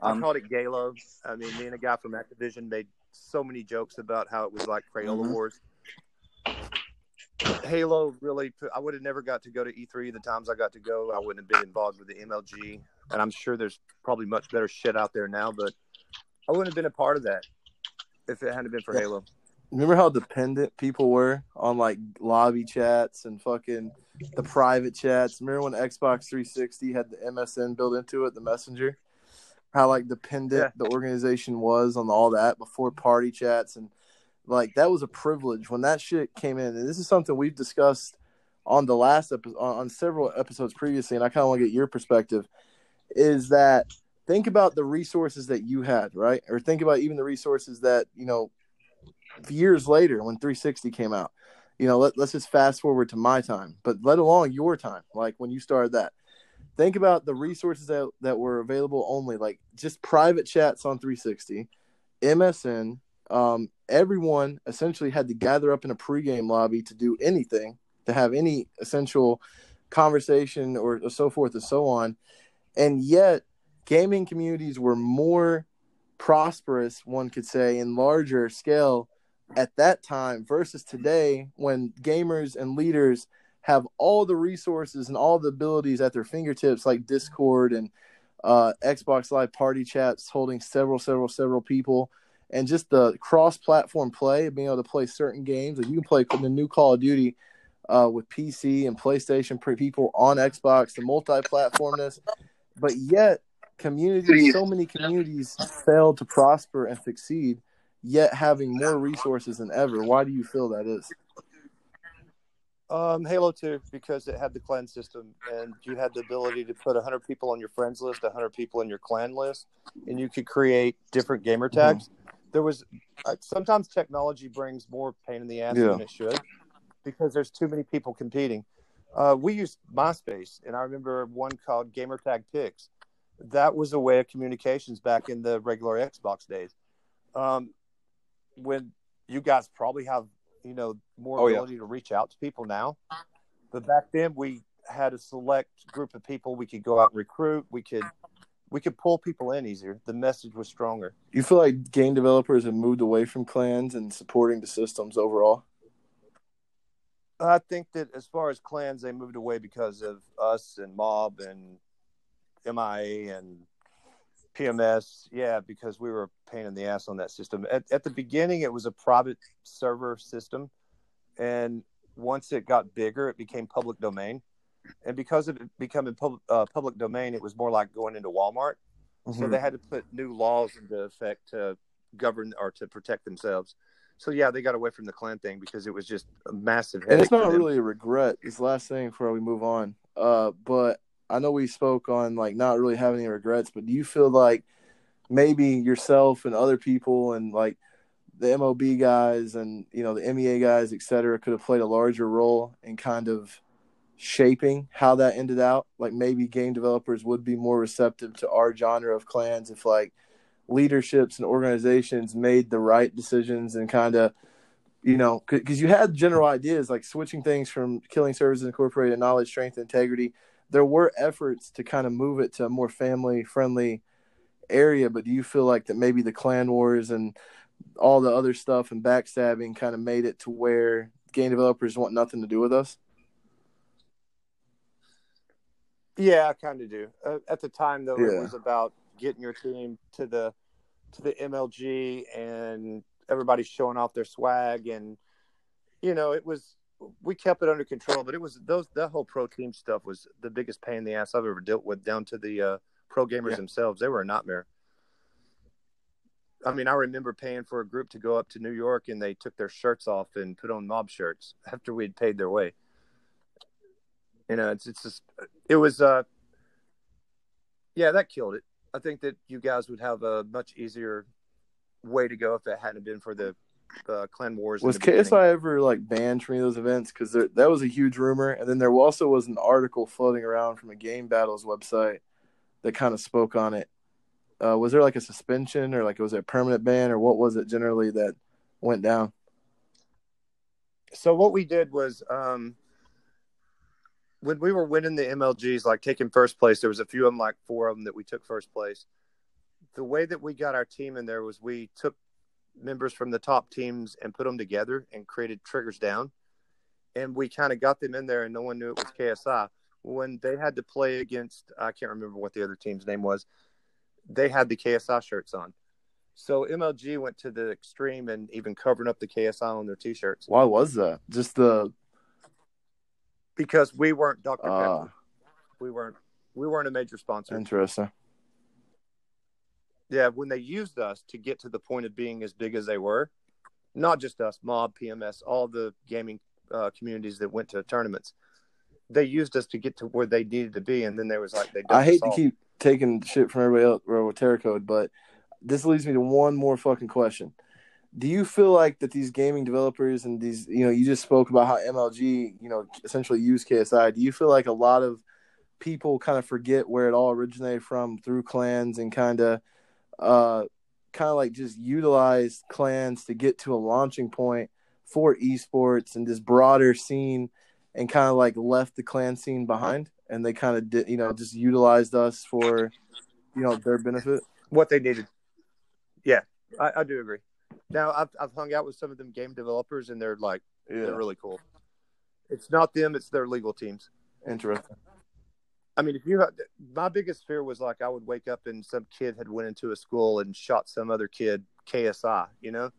I Um, called it Galo. I mean, me and a guy from Activision made so many jokes about how it was like Crayola Mhm. Wars. Halo really, put, I would have never got to go to E3 the times I got to go. I wouldn't have been involved with the MLG. And I'm sure there's probably much better shit out there now, but I wouldn't have been a part of that if it hadn't been for Yeah. Halo. Remember how dependent people were on like lobby chats and fucking the private chats? Remember when Xbox 360 had the MSN built into it, the messenger? How like dependent Yeah. the organization was on all that before party chats and like that was a privilege when that shit came in. And this is something we've discussed on the last episode on, several episodes previously, and I kind of want to get your perspective. Is that think about the resources that you had, right? Or think about even the resources that you know years later when 360 came out. You know, let, let's just fast forward to my time, but let alone your time, like when you started that. Think about the resources that, that were available only, like just private chats on 360, MSN. Um, everyone essentially had to gather up in a pregame lobby to do anything, to have any essential conversation or, or so forth and so on. And yet, gaming communities were more prosperous, one could say, in larger scale at that time versus today when gamers and leaders have all the resources and all the abilities at their fingertips like discord and uh, xbox live party chats holding several several several people and just the cross-platform play being able to play certain games like you can play the new call of duty uh, with pc and playstation people on xbox the multi-platformness but yet communities so many communities fail to prosper and succeed yet having more resources than ever. Why do you feel that is? Um, Halo 2, because it had the clan system, and you had the ability to put 100 people on your friends list, 100 people in your clan list, and you could create different gamer tags. There was uh, sometimes technology brings more pain in the ass Yeah. than it should because there's too many people competing. Uh, we used MySpace, and I remember one called Gamertag Picks. That was a way of communications back in the regular Xbox days. Um, when you guys probably have you know more Oh, yeah. ability to reach out to people now but back then we had a select group of people we could go out and recruit we could we could pull people in easier. The message was stronger. You feel like game developers have moved away from clans and supporting the systems overall? i think that as far as clans they moved away because of us and mob and mia and pms yeah because we were a pain in the ass on that system. At, at the beginning it was a private server system and once it got bigger it became public domain and because of it becoming public, uh, public domain it was more like going into walmart Mm-hmm. so they had to put new laws into effect to govern or to protect themselves so yeah they got away from the clan thing because it was just a massive and it's not really a regret. This last thing before we move on. Uh, but I know we spoke on like not really having any regrets, but do you feel like maybe yourself and other people and like the MOB guys and you know the MEA guys, et cetera, could have played a larger role in kind of shaping how that ended out? Like maybe game developers would be more receptive to our genre of clans if like leaderships and organizations made the right decisions and kind of you know, because you had general ideas like switching things from killing services incorporated knowledge, strength, integrity. There were efforts to kind of move it to a more family friendly area, but do you feel like that maybe the clan wars and all the other stuff and backstabbing kind of made it to where game developers want nothing to do with us? Yeah, I kind of do. Uh, at the time, though, Yeah. it was about getting your team to the to the MLG and everybody showing off their swag, and you know, it was we kept it under control. But it was those that whole pro team stuff was the biggest pain in the ass I've ever dealt with. Down to the uh, pro gamers Yeah. themselves, they were a nightmare. I mean, I remember paying for a group to go up to New York, and they took their shirts off and put on mob shirts after we'd paid their way. You know, it's it's just it was uh yeah, that killed it. I think that you guys would have a much easier way to go if it hadn't been for the uh, Clan Wars. Was the. KSI ever like banned from any of those events? Because that was a huge rumor, and then there also was an article floating around from a Game Battles website that kind of spoke on it. Uh, was there like a suspension, or like was it a permanent ban, or what was it generally that went down? So what we did was um, when we were winning the MLGs, like taking first place, there was a few of them, like four of them that we took first place. The way that we got our team in there was we took members from the top teams and put them together and created triggers down, and we kind of got them in there, and no one knew it was KSI. When they had to play against, I can't remember what the other team's name was. They had the KSI shirts on. So MLG went to the extreme and even covering up the KSI on their t-shirts Why was that? Just the because we weren't Dr. uh, Pepper. We weren't we weren't a major sponsor. interesting. Yeah, when they used us to get to the point of being as big as they were, not just us, Mob, PMS, all the gaming uh, communities that went to tournaments, they used us to get to where they needed to be, and then there was like they. I hate to keep taking shit from everybody else with Terra Code, but this leads me to one more fucking question. Do you feel like that these gaming developers and these, you know, you just spoke about how MLG, you know, essentially use KSI. Do you feel like a lot of people kind of forget where it all originated from through clans and kind of, uh, kind of like just utilize clans to get to a launching point for esports and this broader scene and kind of like left the clan scene behind and they kind of did, you know, just utilized us for, you know, their benefit. what they needed. Yeah, I, I do agree. Now I've I've hung out with some of them game developers, and they're like Yeah, they're really cool. It's not them; it's their legal teams. interesting. I mean, if you had, my biggest fear was like I would wake up and some kid had went into a school and shot some other kid KSI, you know?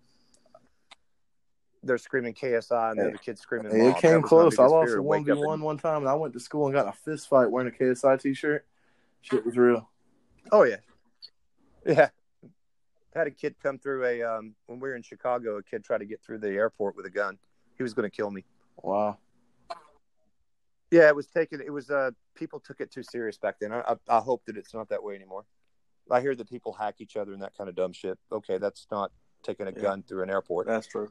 They're screaming KSI and the other kid's screaming. Hey, it came close. I lost a one v one one time, and I went to school and got in a fist fight wearing a KSI t shirt. Shit was real. Oh yeah, yeah. Had a kid come through a um, when we were in Chicago. A kid tried to get through the airport with a gun. He was going to kill me. Wow. Yeah, it was taken. It was uh, people took it too serious back then. I, I, I hope that it's not that way anymore. I hear that people hack each other and that kind of dumb shit. Okay, that's not taking a Yeah. gun through an airport. That's true.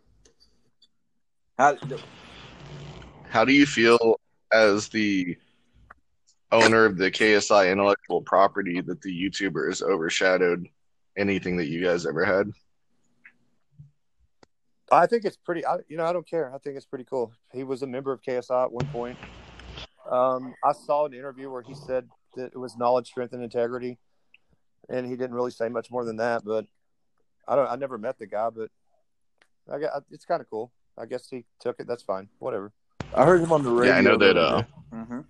How, How do you feel as the owner of the KSI intellectual property that the YouTubers overshadowed anything that you guys ever had? I think it's pretty. I, you know, I don't care. I think it's pretty cool. He was a member of KSI at one point. Um, I saw an interview where he said that it was knowledge, strength, and integrity, and he didn't really say much more than that. But I don't. I never met the guy, but I got. It's kind of cool. I guess he took it. That's fine. Whatever. I heard him on the radio. Yeah, I know that. other Uh, day.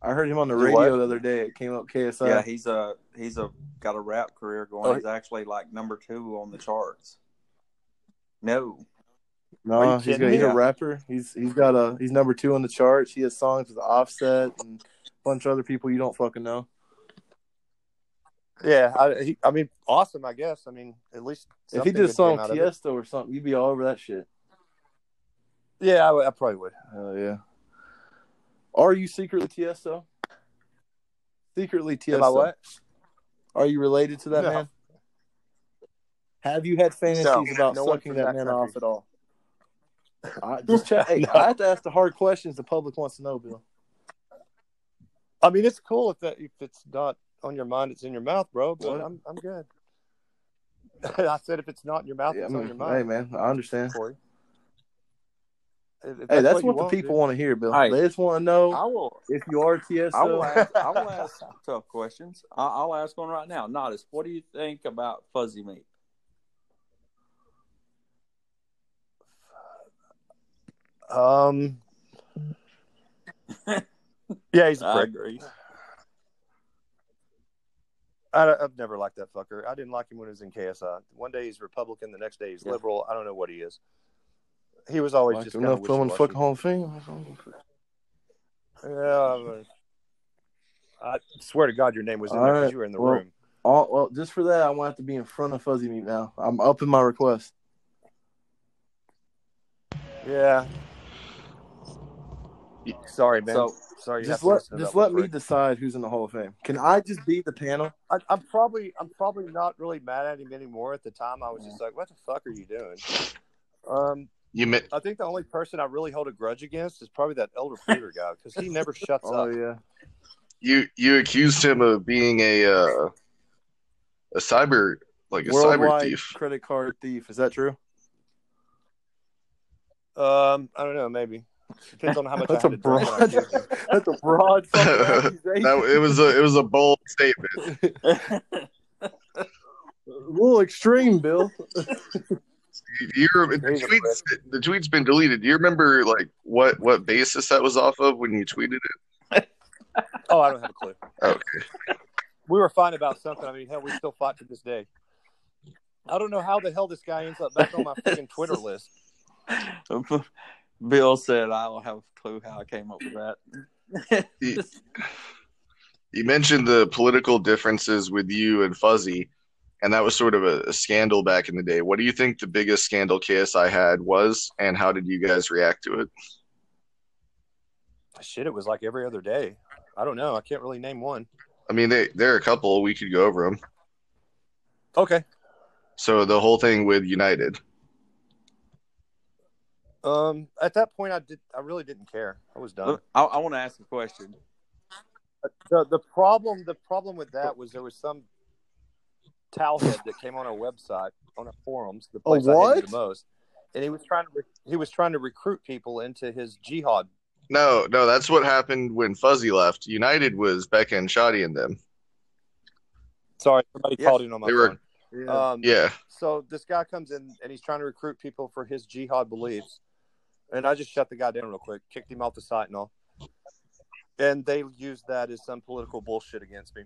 I heard him on the radio what? the other day. It came up KSI. yeah, he's a he's a got a rap career going. Oh, he's actually like number two on the charts. No, no, he's, got, he's a rapper. He's he's got a he's number two on the charts. He has songs with Offset and a bunch of other people you don't fucking know. Yeah. I. He, I mean, awesome. I guess. I mean, at least if he did a song came out of it. Tiesto or something, you'd be all over that shit. Yeah, I, I probably would. Hell yeah. Are you secretly Tiesto? Secretly Tiesto. Am I what? Are you related to that No. man? Have you had fantasies No, about no sucking that, that man off at all? I [LAUGHS] just check. Hey, No. I have to ask the hard questions the public wants to know, Bill. I mean, it's cool if that if it's not on your mind, it's in your mouth, bro. But I'm I'm good. [LAUGHS] I said if it's not in your mouth, Yeah, I it's on your your hey, man, I understand. Corey. If- if Hey, that's you what, the want, people dude. want to hear, Bill. Hey. They just want to know I will. if you are Tiesto. I will ask. I will ask [LAUGHS] tough questions. I, I'll ask one right now. Nodis, what do you think about fuzzy meat? Um. [LAUGHS] yeah, he's a prick. agree. I, I've never liked that fucker. I didn't like him when he was in KSI. One day he's Republican, the next day he's Yeah. liberal. I don't know what he is. He was always Like just enough kind film in the fucking Hall of Fame. Yeah, but I swear to God, your name was in All there because right, you were in the well- room. All, well, just for that, I want to be in front of Fuzzy Meat now. I'm up in my request. Yeah. Sorry, man. So Sorry, just let just let me first. decide who's in the Hall of Fame. Can I just be the panel? I, I'm probably I'm probably not really mad at him anymore. At the time, I was just like, "What the fuck are you doing?" Um, You mi- I think the only person I really hold a grudge against is probably that elder Peter guy because he never shuts Oh up. yeah. you you accused him of being a uh, a cyber like a cyber thief. credit card thief. Is that true? Um, I don't know, maybe depends on how much That's I a had to drink. broad. accused him. [LAUGHS] That's a broad. [LAUGHS] That it was a it was a bold statement. [LAUGHS] a little extreme, Bill. You the tweets the tweet's been deleted. Do you remember like what what basis that was off of when you tweeted it? [LAUGHS] Oh, I don't have a clue. Okay. We were fine about something. I mean, hell, we still fight to this day. I don't know how the hell this guy ends up back on my freaking Twitter list. [LAUGHS] Bill said, "I don't have a clue how I came up with that." You, you mentioned the political differences with you and Fuzzy, and that was sort of a, a scandal back in the day. What do you think the biggest scandal KSI had was, and how did you guys react to it? Shit, it was like every other day. I don't know. I can't really name one. I mean, they, there are a couple. We could go over them. Okay. So the whole thing with United. Um, at that point, I did. I really didn't care. I was done. Look, I, I want to ask a question. the the problem the problem with that was there was some towelhead that came on our website on our forums the place I what? hated the most and he was trying to re- he was trying to recruit people into his jihad No, no, that's what happened when Fuzzy left. United was Becca and Shoddy and them. sorry somebody Yes, called in on my they were- phone um Yeah. so this guy comes in and he's trying to recruit people for his jihad beliefs and i just shut the guy down real quick kicked him off the site and all and they used that as some political bullshit against me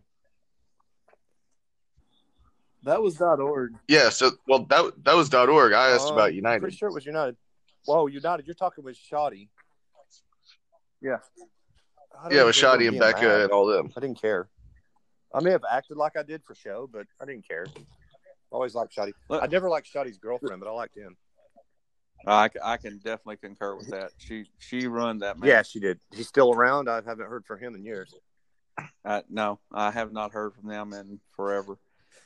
That was dot org. Yeah, so well that that was .org. I asked Um, about I'm United. pretty sure it was United. Whoa, United! You're talking with Shoddy. Yeah. Yeah, with remember Shoddy and Becca mad. and all them. I didn't care. I may have acted like I did for show, but I didn't care. Always liked Shoddy. I never liked Shoddy's girlfriend, but I liked him. I, I can definitely concur with that. She she run that man. Yeah, she did. He's still around. I haven't heard from him in years. Uh, no, I have not heard from them in forever.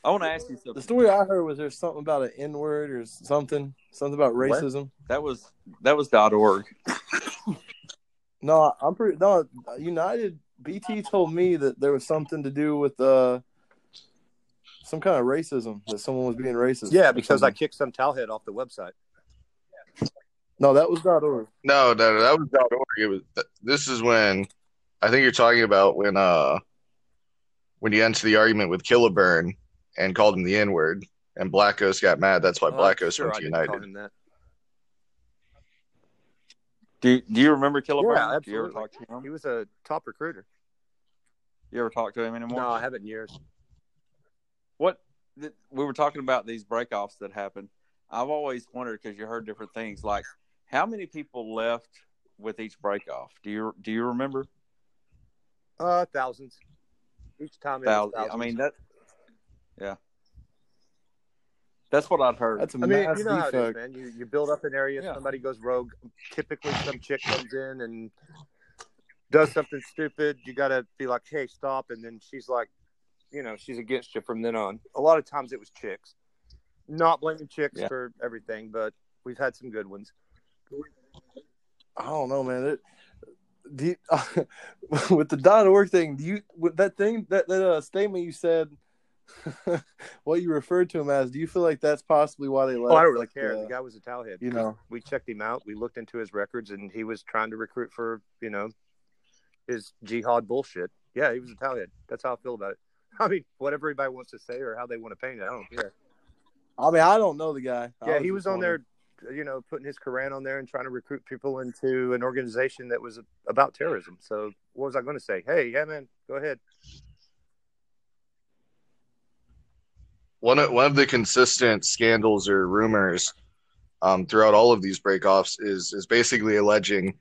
I want to ask you something. The story I heard was there's something about an N word or something, something about What? racism. That was that was dot org. No, I'm pretty. No, United BT told me that there was something to do with uh some kind of racism that someone was being racist. Yeah, because I kicked some towelhead off the website. no, that was dot org. No, no, no, that was .org. It was. This is when I think you're talking about when uh when you entered the argument with Killaburn and called him the N word, and Black Ghost got mad. That's why Uh, Black Ghost sure, went I to didn't call United. him that. Do you, do you remember Killer Yeah, Brown? Do you ever talk to him? He was a top recruiter. You ever talk to him anymore? No, I haven't in years. What th- we were talking about these breakoffs that happen. I've always wondered because you heard different things. Like, how many people left with each breakoff? Do you do you remember? Uh, thousands. Each time it was Thousands. thousands. I mean that. Yeah. That's what I've heard. That's a I mean, mass you know how it is, man. You you build up an area, Yeah. somebody goes rogue. Typically, some chick comes in and does something stupid. You got to be like, "Hey, stop!" And then she's like, you know, she's against you from then on. A lot of times it was chicks. Not blaming chicks Yeah. for everything, but we've had some good ones. I don't know, man. It, do you, [LAUGHS] with the dot org thing, do you with that thing that that uh, statement you said, [LAUGHS] what you referred to him as? Do you feel like that's possibly why they left? Oh, I don't really care. uh, the guy was a towelhead. you know. we checked him out. We looked into his records, and he was trying to recruit for you know his jihad bullshit. Yeah, he was a towelhead. That's how I feel about it. [LAUGHS] I mean, whatever everybody wants to say or how they want to paint it, I don't care. I mean, I don't know the guy. Yeah, he was on there, you know, putting his Quran on there and trying to recruit people into an organization that was about terrorism. So, what was I going to say? Hey, yeah, man, go ahead. One of one of the consistent scandals or rumors um, throughout all of these breakoffs is is basically alleging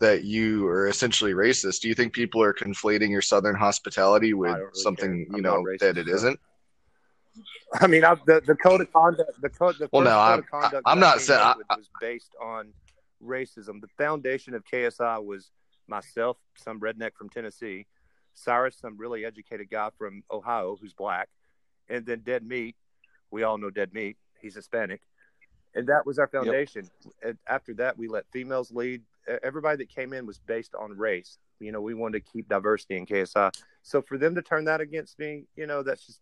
that you are essentially racist. Do you think people are conflating your Southern hospitality with really something you know racist, that it isn't? I mean, I, the the code of conduct, the code, the Well, no, code I'm- of conduct I'm not saying- up I- was based on racism. The foundation of KSI was myself, some redneck from Tennessee, Cyrus, some really educated guy from Ohio who's black, and then Dead Meat. We all know Dead Meat. He's Hispanic. And that was our foundation. And after that, we let females lead. Everybody that came in was based on race. You know, we wanted to keep diversity in KSI. So for them to turn that against me, you know, that's just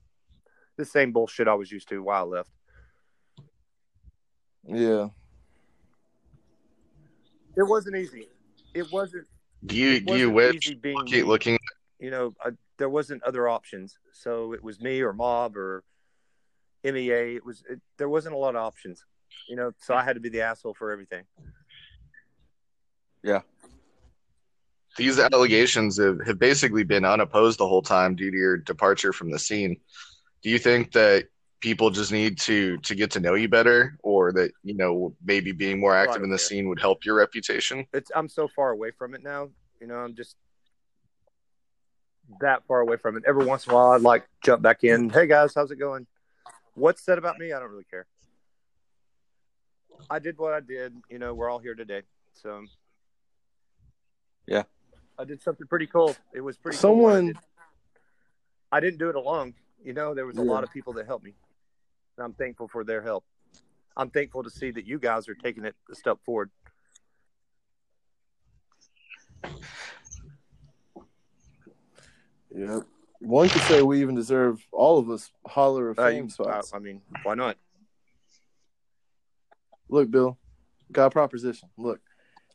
the same bullshit I was used to while I left. Yeah. It wasn't easy. It wasn't. Do you it do you wish being keep looking? you know, I, there wasn't other options. So it was me or Mob or MEA. It was it, there wasn't a lot of options, you know. So I had to be the asshole for everything. Yeah. These allegations have, have basically been unopposed the whole time due to your departure from the scene. Do you think that people just need to to get to know you better, or that you know maybe being more active in the scene would help your reputation? It's I'm so far away from it now. You know, I'm just that far away from it. Every once in a while, I'd like jump back in. Mm. Hey guys, how's it going? What's said about me? I don't really care. I did what I did. You know, we're all here today. So Yeah. I did something pretty cool. It was pretty. cool I Someone did. I didn't do it alone. You know, there was a Yeah. lot of people that helped me. And I'm thankful for their help. I'm thankful to see that you guys are taking it a step forward. Yeah. One could say we even deserve all of us holler of Uh, fame you- spots. I, mean, why not? Look, Bill, got a proposition. Look,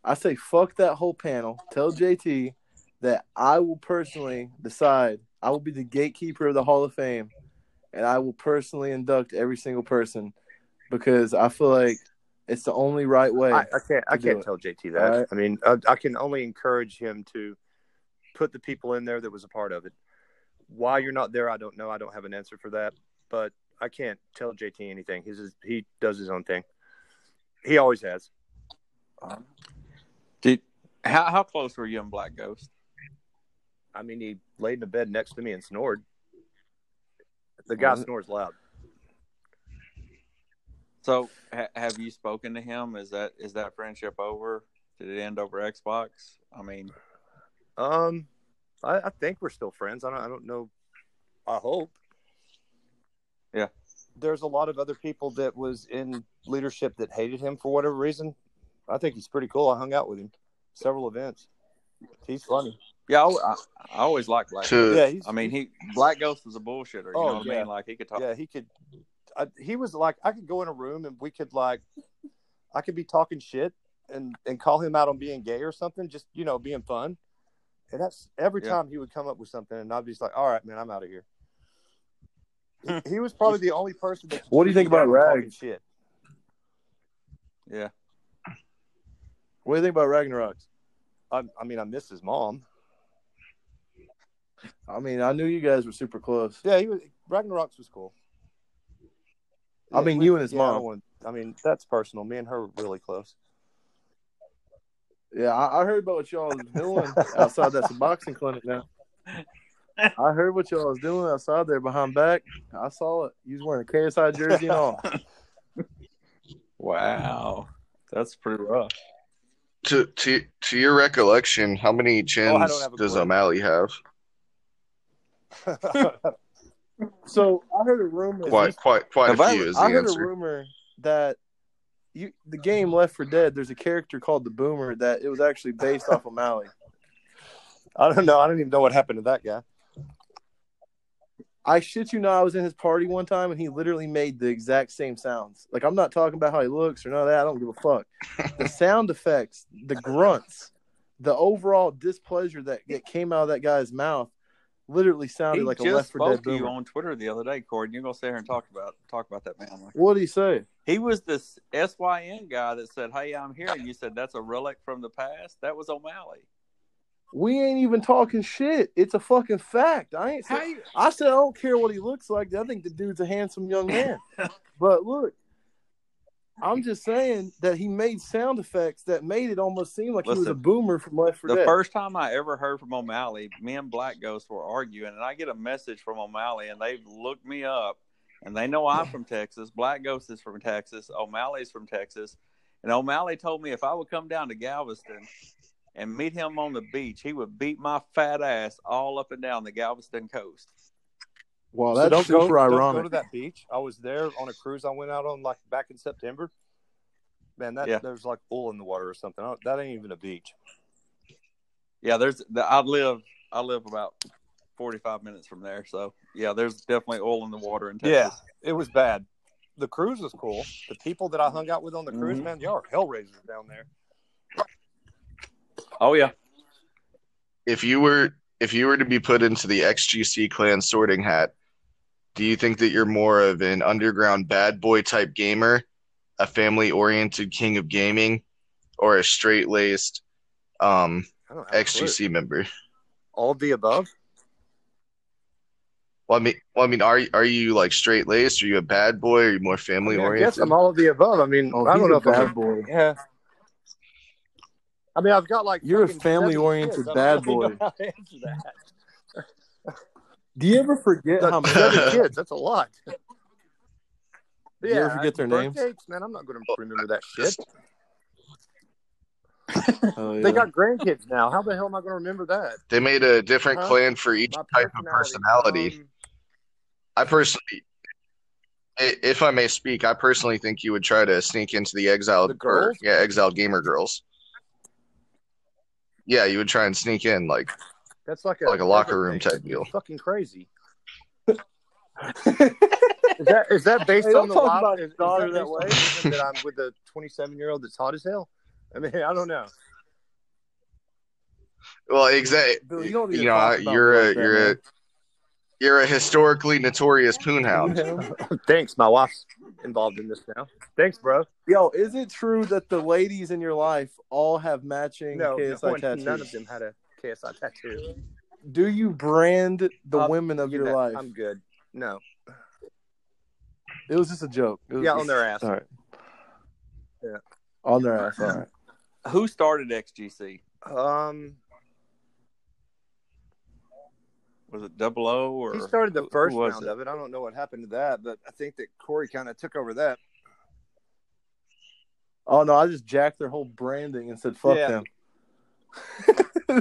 I say fuck that whole panel. Tell JT that I will personally decide. I will be the gatekeeper of the Hall of Fame, and I will personally induct every single person because I feel like it's the only right way. I, I can't. I can't it. tell JT that. Right. I mean, I, I can only encourage him to put the people in there that was a part of it. Why you're not there, I don't know. I don't have an answer for that. But I can't tell JT anything. He's his, he does his own thing. He always has. Did how how close were you and Black Ghost? I mean, he laid in the bed next to me and snored. The guy Mhm. snores loud. So ha- have you spoken to him? Is that is that friendship over? Did it end over Xbox? I mean, Um, I, I think we're still friends. I don't. I don't know. I hope. Yeah. There's a lot of other people that was in leadership that hated him for whatever reason. I think he's pretty cool. I hung out with him several events. He's funny. yeah, I, I, I always liked Black. Ghost. Yeah, he's. I mean, he Black Ghost was a bullshitter. You Oh, know what I yeah. mean? Like he could talk. yeah, he could. I, he was like, I could go in a room and we could like, I could be talking shit and and call him out on being gay or something, just you know, being fun. And that's every Yeah. time he would come up with something, and I'd be just like, all right, man, I'm out of here. He- hmm. he was probably the only person. That What do you think about down on talking Rags? Shit. Yeah. What do you think about Ragnaroks? I, I mean, I miss his mom. I mean, I knew you guys were super close. Yeah, he was. Ragnaroks was cool. I mean, we- you and his yeah, mom. don't I mean, that's personal. Me and her were really close. Yeah, I, I heard about what y'all was doing [LAUGHS] outside that boxing clinic now. I heard what y'all was doing outside there behind back. I saw it. You was wearing a KSI jersey and all. [LAUGHS] Wow, that's pretty rough. To to to your recollection, how many oh, chins Oh, don't have a does clue. O'Malley have? [LAUGHS] So I heard a rumor. Quite quite quite Have a I- few is the I heard answer. a rumor that you the game Left 4 Dead. There's a character called the Boomer that it was actually based off of Mally. I don't know. I don't even know what happened to that guy. I shit you not, I was in his party one time and he literally made the exact same sounds. Like I'm not talking about how he looks or none of that. I don't give a fuck. the [LAUGHS] sound effects, the grunts, the overall displeasure that, that came out of that guy's mouth literally sounded He like a Left 4 Dead to you on Twitter the other day, Cord. You're gonna sit here and talk about talk about that man. Like, What did he say? he was this SYN guy that said, "Hey, I'm here," and you said that's a relic from the past. That was O'Malley. We ain't even talking shit. It's a fucking fact. I ain't. Say, you? I said I don't care what he looks like. I think the dude's a handsome young man. [LAUGHS] but look, I'm just saying that he made sound effects that made it almost seem like he was a boomer from Left 4 The Dead. first time I ever heard from O'Malley, me and Black Ghost were arguing, and I get a message from O'Malley, and they've looked me up, and they know I'm from Texas. Black Ghost is from Texas. O'Malley's from Texas, and O'Malley told me if I would come down to Galveston and meet him on the beach, he would beat my fat ass all up and down the Galveston coast. Wow, So that's don't go, super don't go to that beach. I was there on a cruise I went out on like back in September. Man, that Yeah. there's like oil in the water or something. I that ain't even a beach. Yeah, there's the I live I live about forty five minutes from there, so yeah, there's definitely oil in the water in Texas. Yeah, it was bad. The cruise was cool. The people that I hung out with on the cruise, Mhm. man, y'all are hellraisers down there. Oh yeah. If you were if you were to be put into the XGC clan sorting hat, do you think that you're more of an underground bad boy type gamer, a family oriented king of gaming, or a straight laced um, I don't have a clue. XGC member? All of the above. Well, I mean, well, I mean, are are you like straight laced? Are you a bad boy? Are you more I, family mean, I oriented? guess I'm all of the above. I mean, Oh, I don't know a if I'm bad a- boy. [LAUGHS] Yeah. I mean, I've got like You're a family-oriented seven kids. bad I don't really [LAUGHS] boy. know how to answer that. Do you ever forget how many? seven [LAUGHS] kids. That's a lot. you ever forget their names? Dates, man, I'm not going to remember that shit. [LAUGHS] Oh, yeah. They got grandkids now. How the hell am I going to remember that? They made a different Huh? clan for each My type of personality. Um, I personally, if I may speak, I personally think you would try to sneak into the exiled, The girls? or, yeah, exiled gamer girls. Yeah, you would try and sneak in, like, that's like a Like a locker room thing. type That's deal. Fucking crazy. [LAUGHS] is that is that based Hey, on the talk live? about Is, is daughter that, that way. on the reason that I'm with a 27 year old that's hot as hell? I mean, I don't know. well, exactly. Bill, you don't need You to know, talk I- about you're a that, you're a you're a historically notorious poonhound. [LAUGHS] Thanks, my wife's involved in this now. Thanks, bro. Yo, is it true that the ladies in your life all have matching No, KSI no tattoos? none of them had a KSI tattoo. Do you brand the Uh, women of You your know, life? I'm good. No. It was just a joke. It was Yeah, just- on their ass. All right. Yeah. On their ass. All right. Who started XGC? Um, Was it Double O or he started the who- who first was round it? of it. I don't know what happened to that, but I think that Corey kind of took over that. Oh no, I just jacked their whole branding and said fuck Yeah. them. [LAUGHS]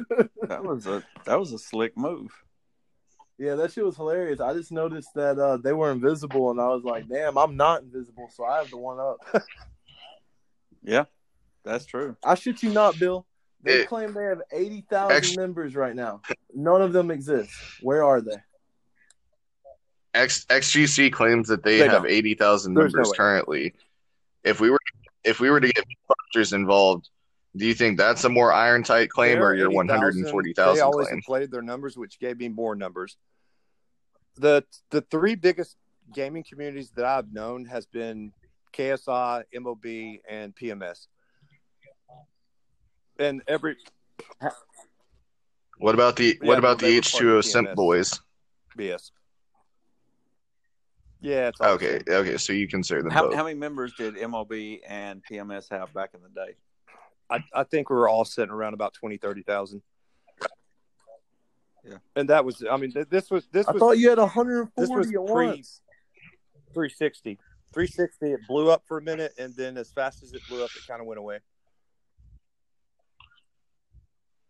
That was a that was a slick move. Yeah, that shit was hilarious. I just noticed that uh, they were invisible, and I was like, "Damn, I'm not invisible, so I have the one up." [LAUGHS] Yeah, that's true. I shit you not, Bill. They It- claim they have eighty thousand Ex- members right now. None of them exist. Where are they? X XGC claims that they, They have don't. eighty thousand There's no members currently. If we were if we were to get Mythbusters involved, do you think that's a more iron tight claim or your 80,000, one hundred and forty They always claim? inflated their numbers, which gave me more numbers. The the three biggest gaming communities that I've known has been KSI, MOB, and PMS. And every What about the Yeah, what about the H2O Simp boys? BS. Yeah, it's Okay, okay, so you consider them How, both. how many members did MOB and PMS have back in the day? I, I think we were all sitting around about 20, 30,000. Yeah. And that was, I mean, this was, this I was thought you had 140 this was at pre- once. 360. 360, it blew up for a minute, and then as fast as it blew up, it kind of went away.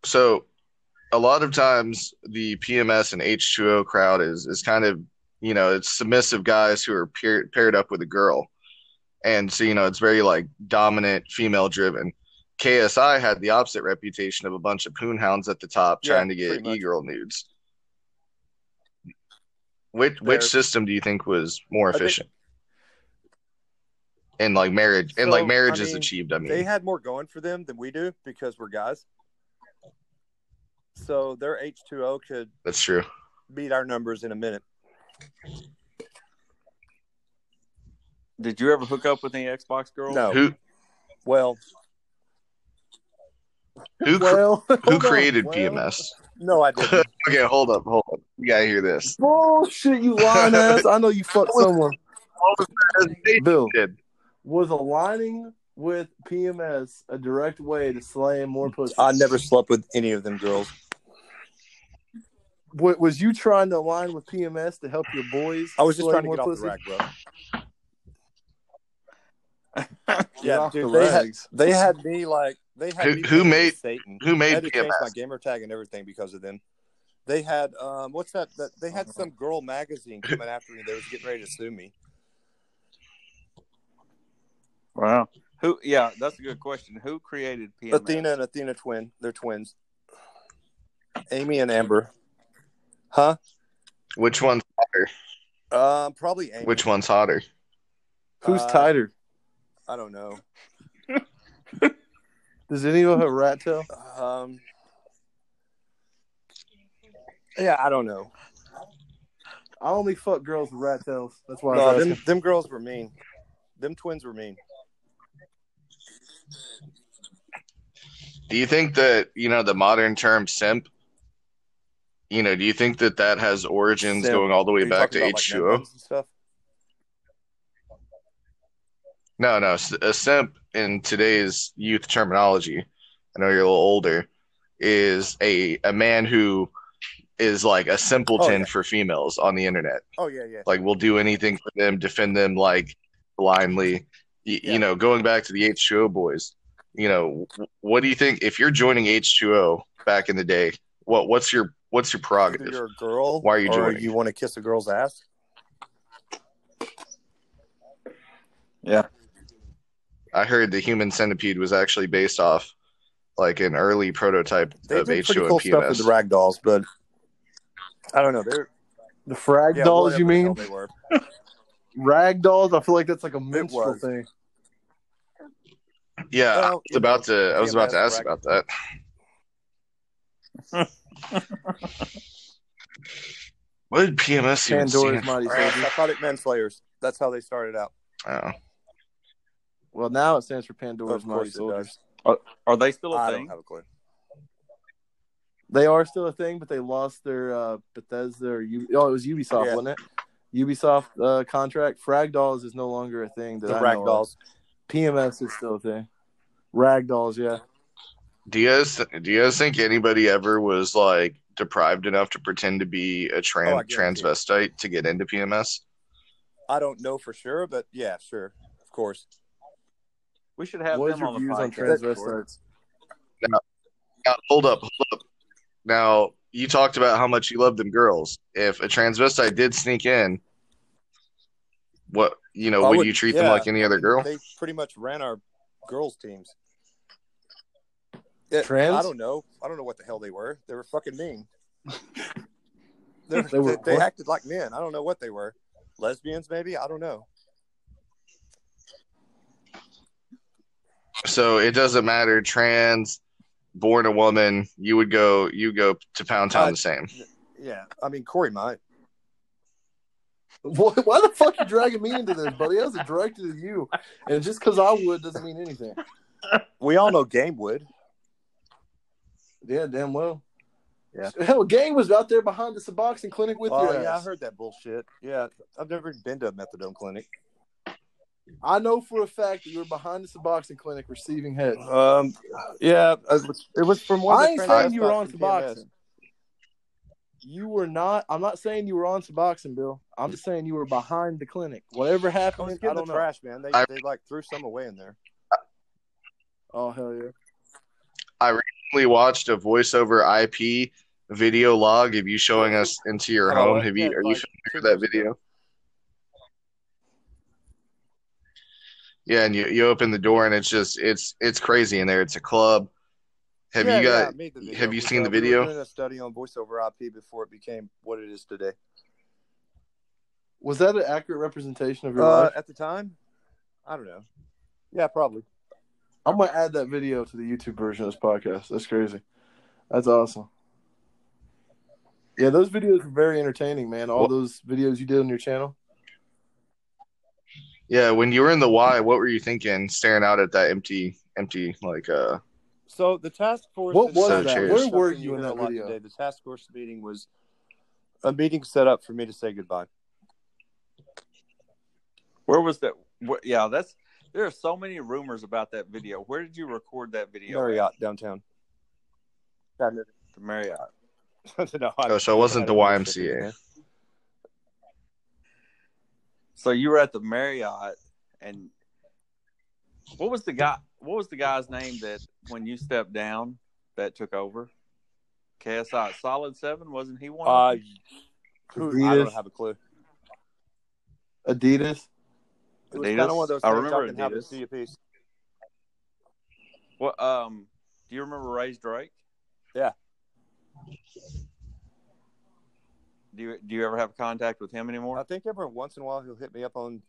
So a lot of times the PMS and H2O crowd is is kind of you know it's submissive guys who are pair, paired up with a girl, and so you know it's very like dominant female driven. KSI had the opposite reputation of a bunch of poonhounds at the top Yeah, trying to get e girl nudes. Which They're- which system do you think was more I think- efficient? And like marriage, and like marriage I is achieved. I mean, They had more going for them than we do because we're guys. So their H2O could that's true. beat our numbers in a minute. Did you ever hook up with any Xbox girls? No. Who Well, who cr- Well, [LAUGHS] who hold on. created Well, PMS? no, I didn't. [LAUGHS] Okay, hold up, hold up. You gotta hear this. Bullshit, you lying ass. I know you [LAUGHS] fucked someone. They Bill, did. was aligning with PMS a direct way to slay more pussy? I never slept with any of them girls. Wa- Was you trying to align with PMS to help your boys? I was just trying to more get off pussy? the rack, bro. Yeah, dude, the they had, rags. they had me like They had Who- me who made- Satan? Who I made had to change PMS? my gamer tag and everything because of them. They had um, what's that? that they had some girl magazine coming after me. They was getting ready to sue me. Wow. Who? Yeah, that's a good question. Who created PMS? Athena and Athena twin. They're twins. Amy and Amber. Huh? Which one's hotter? Um, probably Amy. Which one's hotter? Who's Uh, tighter? I don't know. [LAUGHS] Does anyone have a rat tail? Um, yeah, I don't know. I only fuck girls with rat tails. That's why No, was them them girls were mean. Them twins were mean. Do you think that you know the modern term simp? You know, do you think that that has origins Simp. going all the way Are back to talking about, like, H2O? men buns and stuff? No, no. A simp in today's youth terminology, I know you're a little older, is a a man who is like a simpleton Oh, yeah. for females on the internet. Oh yeah, yeah. Like, will do anything for them, defend them like blindly. Y- Yeah. You know, going back to the H2O boys, you know, what do you think if you're joining H2O back in the day? What what's your what's your Either prerogative? you're a girl, Why are you or joining? you want to kiss a girl's ass? Yeah. I heard the Human Centipede was actually based off like an early prototype They of did pretty H2O cool and stuff with the rag dolls, but I don't know. They're The frag yeah, dolls, you whatever the mean? They were. [LAUGHS] Rag dolls? I feel like that's like a minstrel was. thing. Yeah, I Well, was you about to. I was about to ask rag- about that. [LAUGHS] what did PMS even Pandora's stand Mighty Uh, Soldier. Psychotic Men Slayers. That's how they started out. Oh. Well, now it stands for Pandora's Of Mighty Soldiers. does. Are they still a I thing? I don't have a clue. They are still a thing, but they lost their uh, Bethesda or U- oh, it was Ubisoft, Yeah. wasn't it? Ubisoft uh, contract. Frag dolls is no longer a thing. That The I rag know dolls. PMS is still a thing. Rag dolls, yeah. Do you guys do you guys think anybody ever was like deprived enough to pretend to be a Oh, I trans it. transvestite to get into PMS? I don't know for sure, but yeah, sure, of course. We should have What is them your on the views on transvestites? Now, hold up, hold up. Now you talked about how much you love them girls. If a transvestite did sneak in, what you know, would would- you treat them like any other girl? They pretty much ran our girls' teams. Yeah, Trans? I don't know. I don't know what the hell they were. They were fucking mean. [LAUGHS] They, They were they, they acted like men. I don't know what they were. Lesbians, maybe. I don't know. So it doesn't matter trans, born a woman, you would go you go to Pound Town Uh, the same. Yeah, I mean Corey might. Why, why the fuck you dragging me into this, buddy? I was directed at you, and just because I would doesn't mean anything. We all know Game would. Yeah, damn well. Yeah. Hell, Gang was out there behind the Suboxone clinic with you. Oh your yeah, I heard that bullshit. Yeah, I've never been to a methadone clinic. I know for a fact that you were behind the Suboxone clinic receiving head. Um, yeah, it was, it was from one. I ain't saying you were on from PMS. Suboxone. You were not. I'm not saying you were on Suboxone, Bill. I'm just saying you were behind the clinic. Whatever I was happened, I, getting don't know. trash, man. They I- they like threw some away in there. Oh hell yeah! We watched a voiceover IP video log of you showing us into your Oh, home. Have you yeah, are you like familiar with that years ago. video? Yeah, and you, you open the door and it's just it's it's crazy in there. It's a club. Have Yeah, you got yeah, I video. have you seen uh, the we were video? doing a study on voiceover IP before it became what it is today. Was that an accurate representation of your Uh, life? at the time, I don't know. Yeah, probably. I'm gonna add that video to the YouTube version of this podcast. That's crazy. That's awesome. Yeah, those videos were very entertaining, man. All Well- those videos you did on your channel. Yeah, when you were in the Y, what were you thinking staring out at that empty empty like uh So the task force. What was so that? here's Where were you in that a video? Today. The task force meeting was a meeting set up for me to say goodbye. Where was that? Where, yeah, that's. There are so many rumors about that video. Where did you record that video? Marriott downtown. The Marriott. [LAUGHS] no, I- Oh, so it wasn't the I don't know shit, YMCA. So you were at the Marriott, and what was the guy? what was the guy's name that when you stepped down that took over? KSI Solid Seven wasn't he one? Uh, who, I don't have a clue. Adidas. It was Adidas? kind of one of those I remember I can Adidas. see a piece. What um? Do you remember Ray's Drake? Yeah. Do you do you ever have contact with him anymore? I think every once in a while he'll hit me up on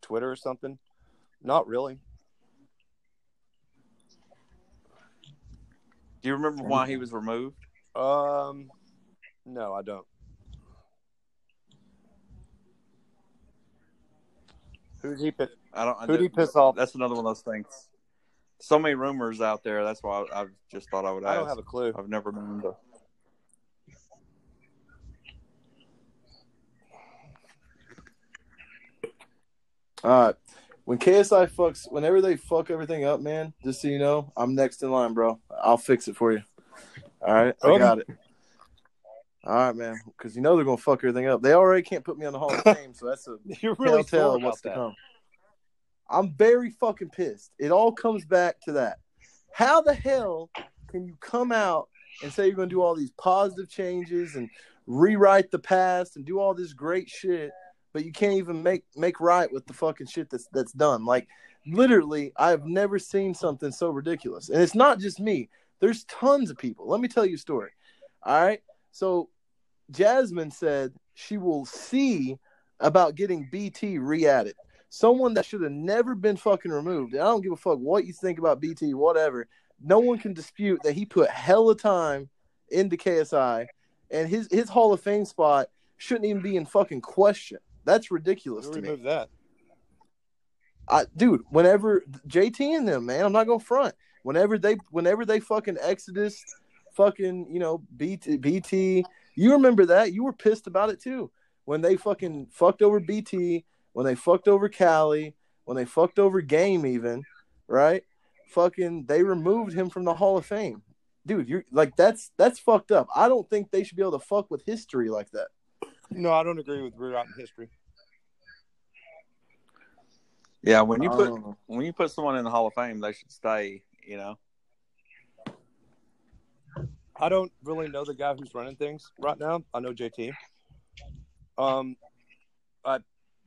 Twitter or something. Not really. Do you remember why he was removed? Um, no, I don't. Who'd he pick? I don't. I Who'd he piss off? That's another one of those things. So many rumors out there. That's why I, I just thought I would ask. I don't have a clue. I've never known the. All right. When KSI fucks, whenever they fuck everything up, man, just so you know, I'm next in line, bro. I'll fix it for you. All right. I got it. All right, man, because you know they're gonna fuck everything up. They already can't put me on the Hall of [COUGHS] Fame, so that's a You're really telltale what's to that. come. I'm very fucking pissed. It all comes back to that. How the hell can you come out and say you're going to do all these positive changes and rewrite the past and do all this great shit, but you can't even make make right with the fucking shit that's that's done? Like literally, I've never seen something so ridiculous. And it's not just me. There's tons of people. Let me tell you a story. All right. So Jasmine said she will see about getting BT re-added. Someone that should have never been fucking removed. And I don't give a fuck what you think about BT, whatever. No one can dispute that he put hella time into KSI, and his his Hall of Fame spot shouldn't even be in fucking question. That's ridiculous to me. removed that? I, dude, whenever JT and them, man, I'm not gonna front. Whenever they, whenever they fucking Exodus, fucking, you know, BT, BT, you remember that? You were pissed about it too. When they fucking fucked over BT, when they fucked over Cali, when they fucked over Game, even, right? Fucking, they removed him from the Hall of Fame, dude. You're like, that's that's fucked up. I don't think they should be able to fuck with history like that. No, I don't agree with rewriting history. Yeah, when you put don't when you put someone in the Hall of Fame, they should stay. You know. I don't really know the guy who's running things right now. I know JT. Um, I,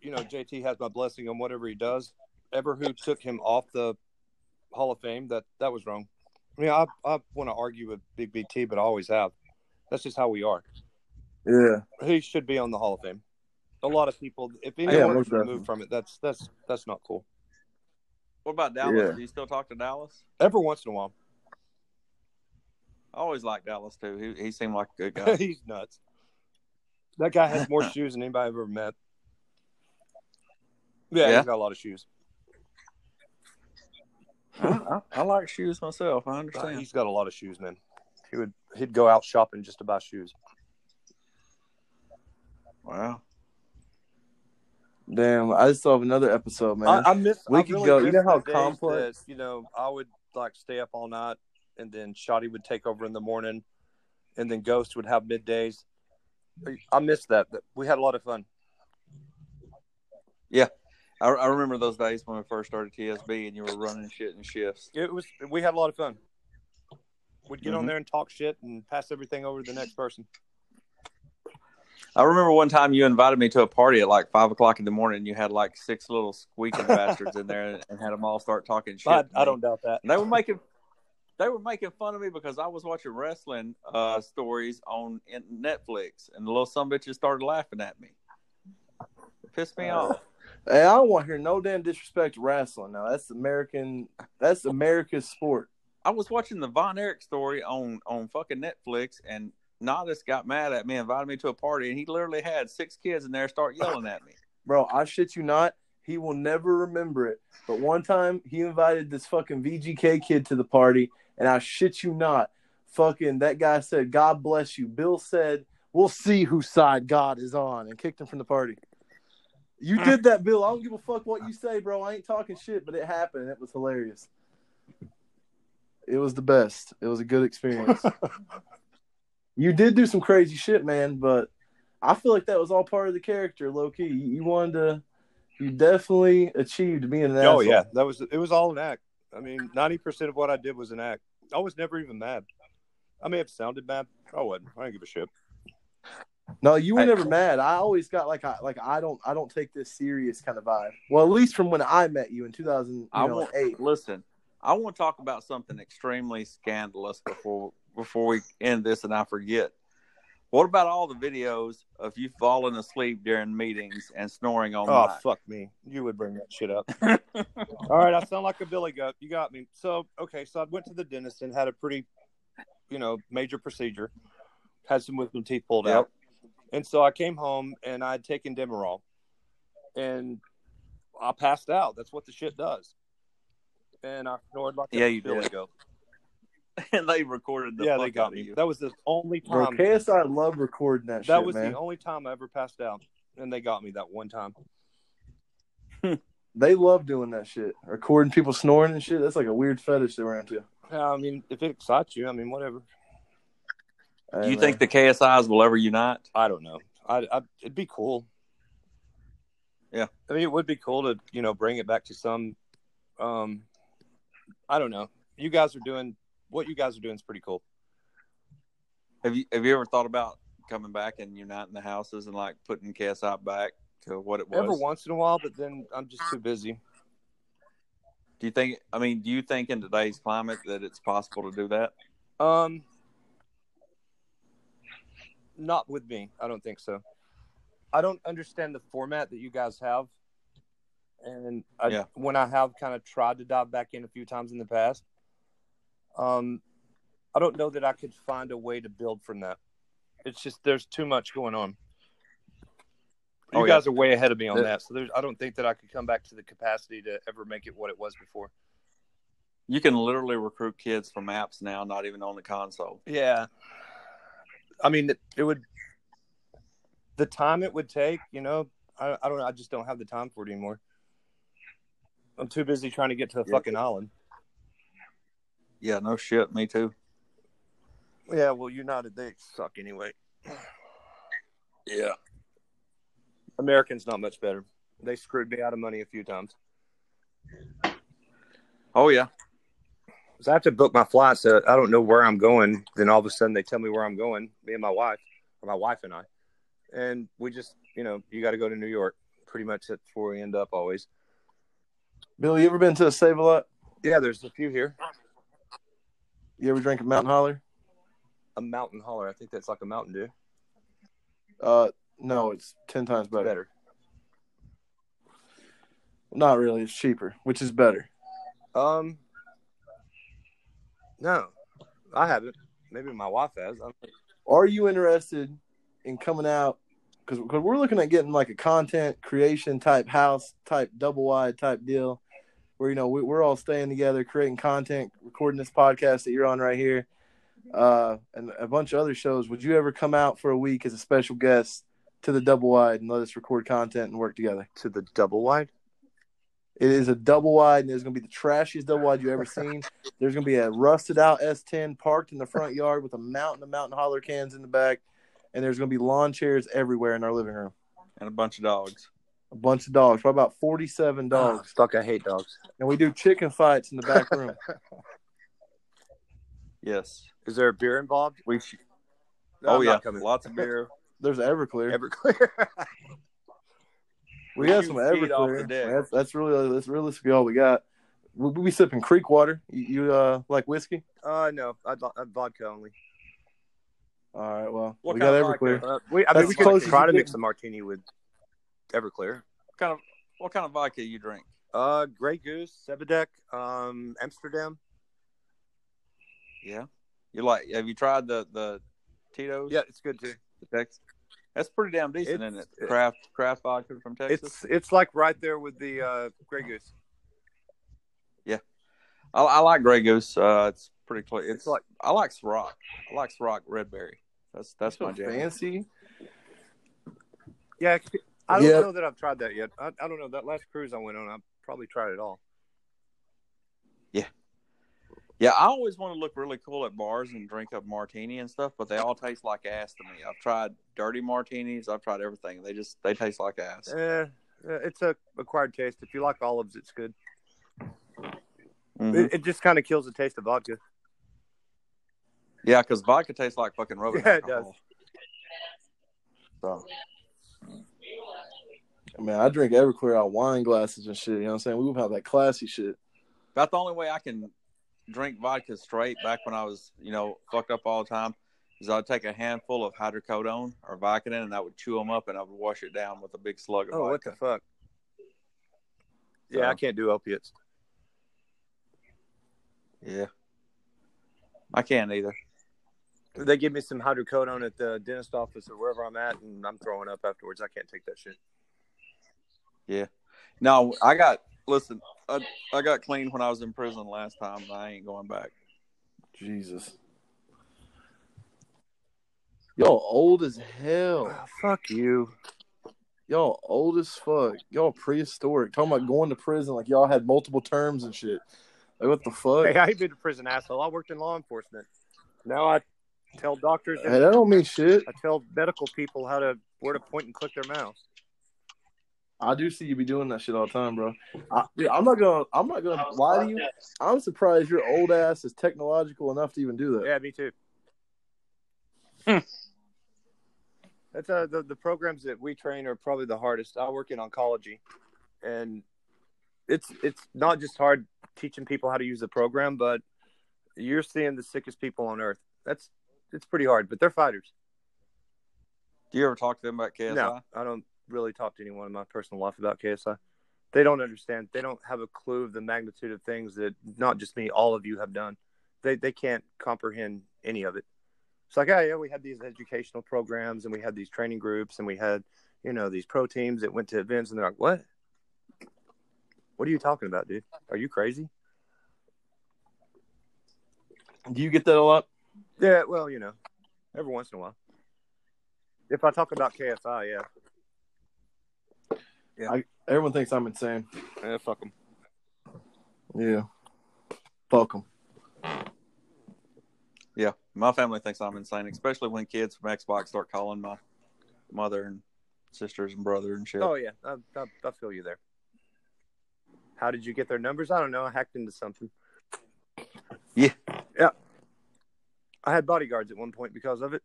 you know, JT has my blessing on whatever he does. Ever who took him off the Hall of Fame, that that was wrong. I mean, I I want to argue with Big BT, but I always have. That's just how we are. Yeah, He should be on the Hall of Fame. A lot of people, if Yeah, anyone most is removed definitely. from it, that's that's that's not cool. What about Dallas? Yeah. Do you still talk to Dallas? Every once in a while, I always liked Dallas too. He he seemed like a good [LAUGHS] guy. he's nuts. That guy has more shoes than anybody I've ever met. Yeah, Yeah? he's got a lot of shoes. I, I, I like shoes myself. I Uh, understand. He's got a lot of shoes, man. He would he'd go out shopping just to buy shoes. Wow. damn. I just saw another episode, man. I, I miss. We I could really go- you know how complex- that, you know, I would like stay up all night, and then Shotty would take over in the morning, and then Ghost would have middays. I miss that. We had a lot of fun. Yeah, I, I remember those days when we first started TSB and you were running shit and shifts. It was. We had a lot of fun. We'd get on Mhm. there and talk shit and pass everything over to the next person. I remember one time you invited me to a party at like five o'clock in the morning. And you had like six little squeaking bastards in there and had them all start talking shit. I, I don't doubt that. And they were making they were making fun of me because I was watching wrestling uh, stories on Netflix, and the little some bitches started laughing at me. Pissed me off. Hey, I don't want to hear no damn disrespect to wrestling. Now that's American. That's America's sport. I was watching the Von Erich story on on fucking Netflix, and Nodis got mad at me, invited me to a party, and he literally had six kids in there start [LAUGHS] yelling at me. Bro, I shit you not. He will never remember it. But one time he invited this fucking VGK kid to the party, and I shit you not. Fucking that guy said, God bless you. Bill said, We'll see whose side God is on, and kicked him from the party. You did that, Bill. I don't give a fuck what you say, bro. I ain't talking shit, but it happened. It was hilarious. It was the best. It was a good experience. [LAUGHS] you did do some crazy shit, man, but I feel like that was all part of the character, low key. You, you wanted to, you definitely achieved being an Oh asshole. yeah, that was it. Was all an act. I mean, ninety percent of what I did was an act. I was never even mad. I may have sounded mad. I wasn't. I didn't give a shit. No, you were I- never mad. I always got like I like I don't I don't take this serious kind of vibe. Well, at least from when I met you in two thousand I know, want eight. listen. I want to talk about something extremely scandalous before before we end this, and I forget. What about all the videos of you falling asleep during meetings and snoring on Oh mic? fuck me! You would bring that shit up. [LAUGHS] All right, I sound like a billy goat. You got me. So okay, so I went to the dentist and had a pretty, you know, major procedure. Had some wisdom teeth pulled Yep. out, and so I came home and I had taken Demerol, and I passed out. That's what the shit does. And I snored like Yeah, a you billy did. goat. [LAUGHS] and they recorded the yeah, fuck they got out me. of you. That was the only Bro, time. KSI love recording that, that shit, was man. the only time I ever passed out, and they got me that one time. [LAUGHS] They love doing that shit. Recording people snoring and shit. That's like a weird fetish they're into. Yeah, I mean, if it excites you, I mean, whatever. Do you man. think the KSIs will ever unite? I don't know. I, I it'd be cool. Yeah. I mean, it would be cool to you know bring it back to some. Um, I don't know. You guys are doing what you guys are doing is pretty cool. Have you Have you ever thought about coming back and uniting the houses and like putting KSI back to what it was? Every once in a while, but then I'm just too busy. Do you think? I mean, do you think in today's climate that it's possible to do that? Um, not with me. I don't think so. I don't understand the format that you guys have, and I, Yeah. when I have kind of tried to dive back in a few times in the past, um, I don't know that I could find a way to build from that. It's just there's too much going on. You Oh, yeah. guys are way ahead of me on that, so there's I don't think that I could come back to the capacity to ever make it what it was before. You can literally recruit kids from apps now, not even on the console. Yeah. I mean, it, would, the time it would take, you know, I, I don't. I just don't have the time for it anymore. I'm too busy trying to get to the Yeah. fucking island. Yeah, no shit. Me too. Yeah, well, United, they suck anyway. Yeah. Americans not much better. They screwed me out of money a few times. Oh yeah. So I have to book my flights. So I don't know where I'm going. Then all of a sudden they tell me where I'm going, me and my wife, or my wife and I. And we just, you know, you got to go to New York. Pretty much that's where we end up always. Billy, you ever been to a Save a Lot? Yeah, there's a few here. You ever drink a Mountain Holler? A mountain holler. I think that's like a Mountain Dew. Uh, no, it's ten times better. Better. Not really. It's cheaper, which is better. Um, no, I haven't. Maybe my wife has. Are you interested in coming out? Because we're looking at getting like a content creation type house, type double wide type deal, where you know we, we're all staying together, creating content, recording this podcast that you're on right here, uh, and a bunch of other shows. Would you ever come out for a week as a special guest to the double wide and let us record content and work together? to the double wide. It is a double wide, and it's going to be the trashiest double wide you've ever [LAUGHS] seen. There's going to be a rusted out S10 parked in the front yard with a mountain of mountain holler cans in the back, and there's going to be lawn chairs everywhere in our living room. And a bunch of dogs. A bunch of dogs, probably about 47 dogs, Oh, fuck, I hate dogs. and we do chicken fights in the back room. [LAUGHS] Yes. Is there a beer involved? We. Sh- No, oh I'm yeah. Lots of beer. [LAUGHS] There's Everclear. Everclear. we got some feed off the Everclear. That's, that's really that's realistically all we got. We'll be sipping creek water. You, you uh like whiskey? uh, no, I'd, I'd vodka only. All right, well What we got? Everclear. Uh, we, I That's mean, we close could try to mix a martini with Everclear. What kind of What kind of vodka you drink? Uh, Grey Goose, Svedka, um, Amsterdam. Yeah. You like? Have you tried the the Tito's? Yeah, it's good too. The Tex. That's pretty damn decent, It's- isn't it? Craft craft vodka from Texas. It's it's like right there with the uh, Grey Goose. Yeah, I, I like Grey Goose. Uh, it's pretty clear. It's, It's like- like I like Ciroc. I like Ciroc Red Berry. That's that's so my jam. fancy. Yeah, I don't Yeah. know that I've tried that yet. I, I don't know that last cruise I went on. I probably tried it all. Yeah, Yeah, I always want to look really cool at bars and drink a martini and stuff, but they all taste like ass to me. I've tried dirty martinis. I've tried everything. They just they taste like ass. Eh, eh, it's a acquired taste. If you like olives, it's good. Mhm. It, it just kind of kills the taste of vodka. Yeah, because vodka tastes like fucking rubbing [LAUGHS] Yeah, it alcohol. So I mean, I drink Everclear out of wine glasses and shit. You know what I'm saying? We would have that classy shit. about the only way I can drink vodka straight back when I was, you know, fucked up all the time is I'd take a handful of hydrocodone or Vicodin and I would chew them up and I would wash it down with a big slug of Oh, what the fuck? Yeah, I can't do opiates. Yeah. I can't either. They give me some hydrocodone at the dentist office or wherever I'm at, and I'm throwing up afterwards. I can't take that shit. No, I got listen, I, I got clean when I was in prison last time and I ain't going back. Jesus. Y'all old as hell. Oh, fuck you. Y'all old as fuck. Y'all prehistoric. Talking about going to prison like y'all had multiple terms and shit. Like what the fuck? Hey, I ain't been to prison, asshole. I worked in law enforcement. Now I tell doctors Hey, that don't mean shit. I tell medical people how to where to point and click their mouse. I do see you be doing that shit all the time, bro. I, dude, I'm not gonna. I'm not gonna lie to you. I'm surprised your old ass is technological enough to even do that. Yeah, me too. That's uh, the the programs that we train are probably the hardest. I work in oncology, and it's it's not just hard teaching people how to use the program, but you're seeing the sickest people on earth. That's it's pretty hard, but they're fighters. Do you ever talk to them about KSI? No, I don't really talk to anyone in my personal life about KSI. They don't understand. They don't have a clue of the magnitude of things that not just me, all of you have done. They they can't comprehend any of it. It's like, oh yeah, we had these educational programs and we had these training groups and we had, you know, these pro teams that went to events and they're like, What? What are you talking about, dude? Are you crazy? Do you get that a lot? Yeah, well, you know, every once in a while. If I talk about KSI, yeah. Everyone thinks I'm insane. Eh, fuck them. Yeah. Fuck them. Yeah, my family thinks I'm insane, especially when kids from Xbox start calling my mother and sisters and brother and shit. Oh yeah, I, I, I feel you there. How did you get their numbers? I don't know. I hacked into something. Yeah. yeah. I had bodyguards at one point because of it.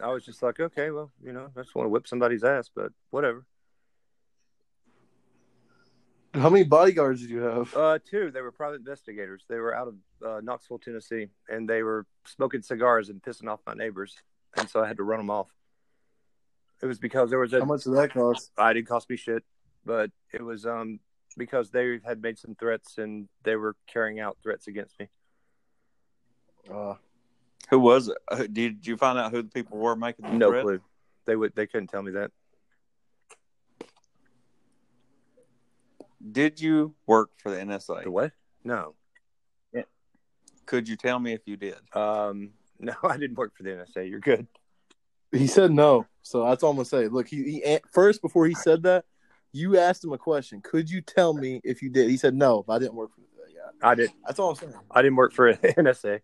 I was just like, okay, well, you know, I just want to whip somebody's ass, but whatever. How many bodyguards did you have? Uh, two. They were private investigators. They were out of uh, Knoxville, Tennessee, and they were smoking cigars and pissing off my neighbors, and so I had to run them off. It was because there was a How much did that cost? I didn't cost me shit, but it was um because they had made some threats and they were carrying out threats against me. Uh, Who was it? Did you find out who the people were making the No threat? clue. They would they couldn't tell me that. Did you work for the NSA? The what? No. Yeah. Could you tell me if you did? Um no, [LAUGHS] I didn't work for the NSA. You're good. he said no, so that's all I'm gonna say. Look, he, he first before he said that, you asked him a question. Could you tell me if you did? He said no. But I didn't work for. The yeah, I did that's all I'm saying. I didn't work for [LAUGHS] NSA.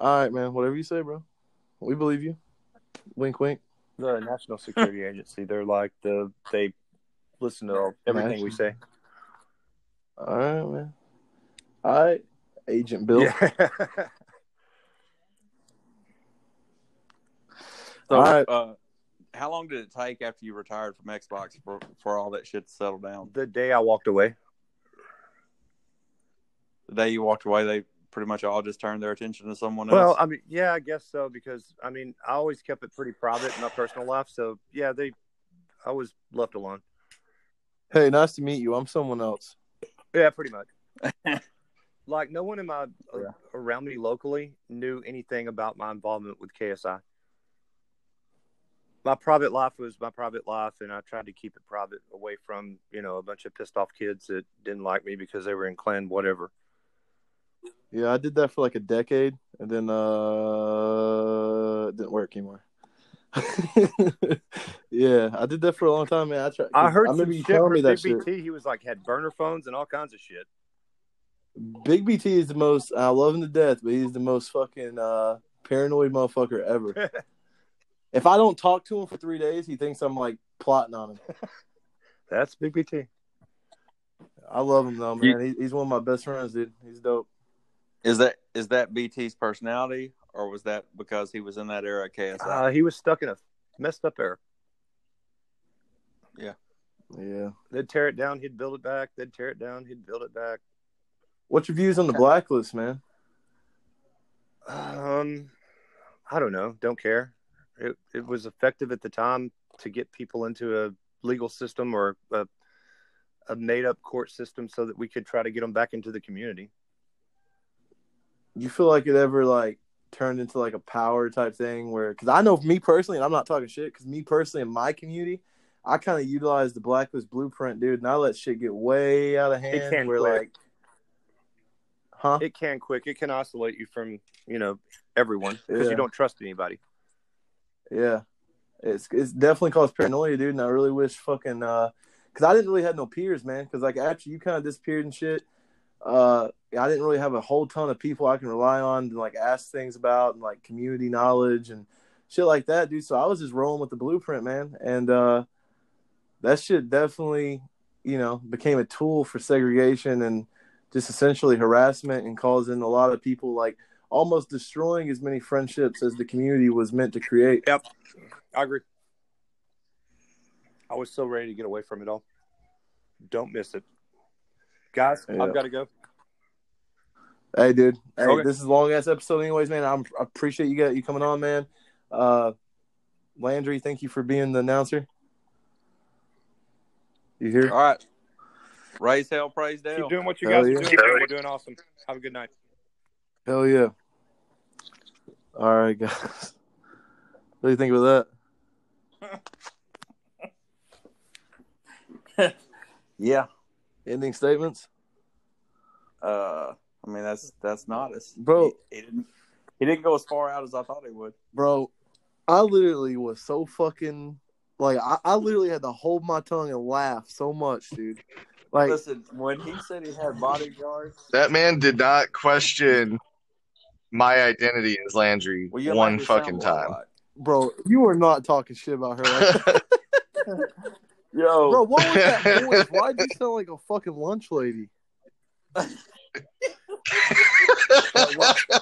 All right, man. Whatever you say, bro. We believe you. Wink, wink. The National Security Agency. They're like the they listen to everything we say. All right, man. All right, Agent Bill. Yeah. So, [LAUGHS] All right. uh, how long did it take after you retired from Xbox for, for all that shit to settle down? the day I walked away. The day you walked away, they pretty much all just turned their attention to someone Well, else. Well, I mean, yeah, I guess so because I mean, I always kept it pretty private in my personal life. So yeah, they, I was left alone. Hey, nice to meet you. I'm someone else. Yeah, pretty much. [LAUGHS] like no one in my uh, Yeah. around me locally knew anything about my involvement with KSI. My private life was my private life, and I tried to keep it private, away from you know a bunch of pissed off kids that didn't like me because they were in clan whatever. Yeah, I did that for like a decade, and then uh, it didn't work anymore. [LAUGHS] yeah, I did that for a long time, man. I tried. I heard I some remember you shit telling from me that Big shit. BT. He was like had burner phones and all kinds of shit. Big BT is the most. I love him to death, but he's the most fucking uh, paranoid motherfucker ever. [LAUGHS] if I don't talk to him for three days, he thinks I'm like plotting on him. [LAUGHS] That's Big BT. I love him though, You- man. He, he's one of my best friends, dude. He's dope. Is that is that BT's personality, or was that because he was in that era of KSI? Uh, he was stuck in a messed up era. Yeah. Yeah. They'd tear it down, he'd build it back. They'd tear it down, he'd build it back. What's your views on the blacklist, man? Um, I don't know. Don't care. It it was effective at the time to get people into a legal system or a a made up court system so that we could try to get them back into the community. You feel like it ever like turned into like a power type thing where because I know me personally, and I'm not talking shit, because me personally in my community, I kind of utilize the blacklist blueprint, dude, and I let shit get way out of hand. It can where quick. like, huh? It can quick. It can isolate you from you know everyone because Yeah. you don't trust anybody. Yeah, it's it's definitely caused paranoia, dude. And I really wish fucking uh, because I didn't really have no peers, man. Because like after you kind of disappeared and shit, uh, I didn't really have a whole ton of people I can rely on and like ask things about and like community knowledge and shit like that, dude. So I was just rolling with the blueprint, man, and uh, that shit definitely, you know, became a tool for segregation and just essentially harassment and causing a lot of people like almost destroying as many friendships as the community was meant to create. Yep. I agree. I was so ready to get away from it all. Don't miss it, guys. Yeah. I've got to go. Hey, dude. Hey, Okay. this is a long ass episode, anyways, man. I'm, I appreciate you got you coming on, man. Uh, Landry, thank you for being the announcer. You here? All right. Raise hell, praise Dale. Keep doing what you Hell guys yeah. are doing. man. We're doing awesome. Have a good night. Hell yeah. All right, guys. What do you think of that? [LAUGHS] Yeah. Ending statements, Uh, I mean that's that's not as Bro. He, he didn't he didn't go as far out as I thought he would. bro. I literally was so fucking like I, I literally had to hold my tongue and laugh so much, dude. Like, Listen, when he said he had bodyguards, That man did not question my identity as Landry well, you one make fucking time. like- bro, you are not talking shit about her like. [LAUGHS] Yo, Bro, what was that [LAUGHS] voice? Why'd you sound like a fucking lunch lady? [LAUGHS]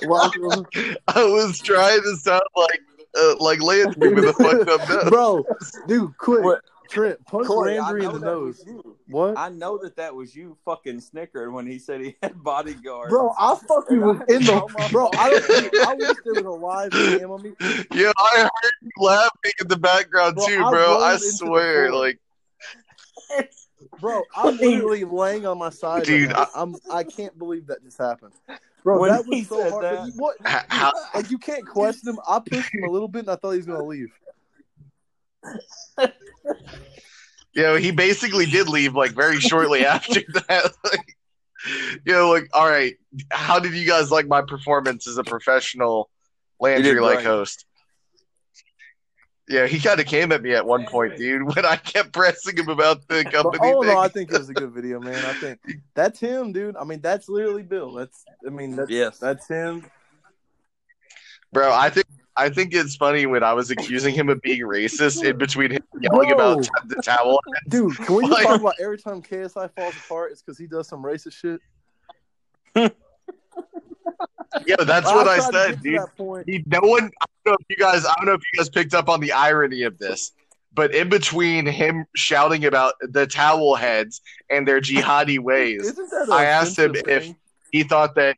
Welcome. I was trying to sound like uh, like Landry with a fucked up [LAUGHS] nose. Bro, dude, quick. What? Trent, punch Corey, I Landry in the nose. What? I know that that was you fucking snickered when he said he had bodyguards. Bro, I fucking was in my the bro. I don't. God. I wish there was a live cam on me. Yeah, I heard you laughing in the background Bro, too, bro. rolled I swear, like [LAUGHS] Bro, [LAUGHS] I'm literally laying on my side. Dude, now. I'm. I can't believe that just happened. Bro, When that was so hard. that- you- What? how, Like you can't question him. I pushed him a little bit, and I thought he was gonna leave. [LAUGHS] you know, he basically did leave like very shortly [LAUGHS] after that. Like, you know, like, all right, how did you guys like my performance as a professional Landry like great. host? Yeah, he kind of came at me at one point, dude, [LAUGHS] when I kept pressing him about the company all in thing. all, I think it was a good video, man. I think that's him, dude. I mean, that's literally Bill. That's. I mean, that's Yes. that's him. Bro, I think I think it's funny when I was accusing him of being racist in between him yelling Bro. about the towel. Dude, can we just Like- talk about every time KSI falls apart? It's because he does some racist shit. [LAUGHS] Yeah, that's what I tried to get said, dude. That point. He, no one. I don't know if you guys. I don't know if you guys picked up on the irony of this, but in between him shouting about the towel heads and their jihadi [LAUGHS] ways, I asked him if- he thought that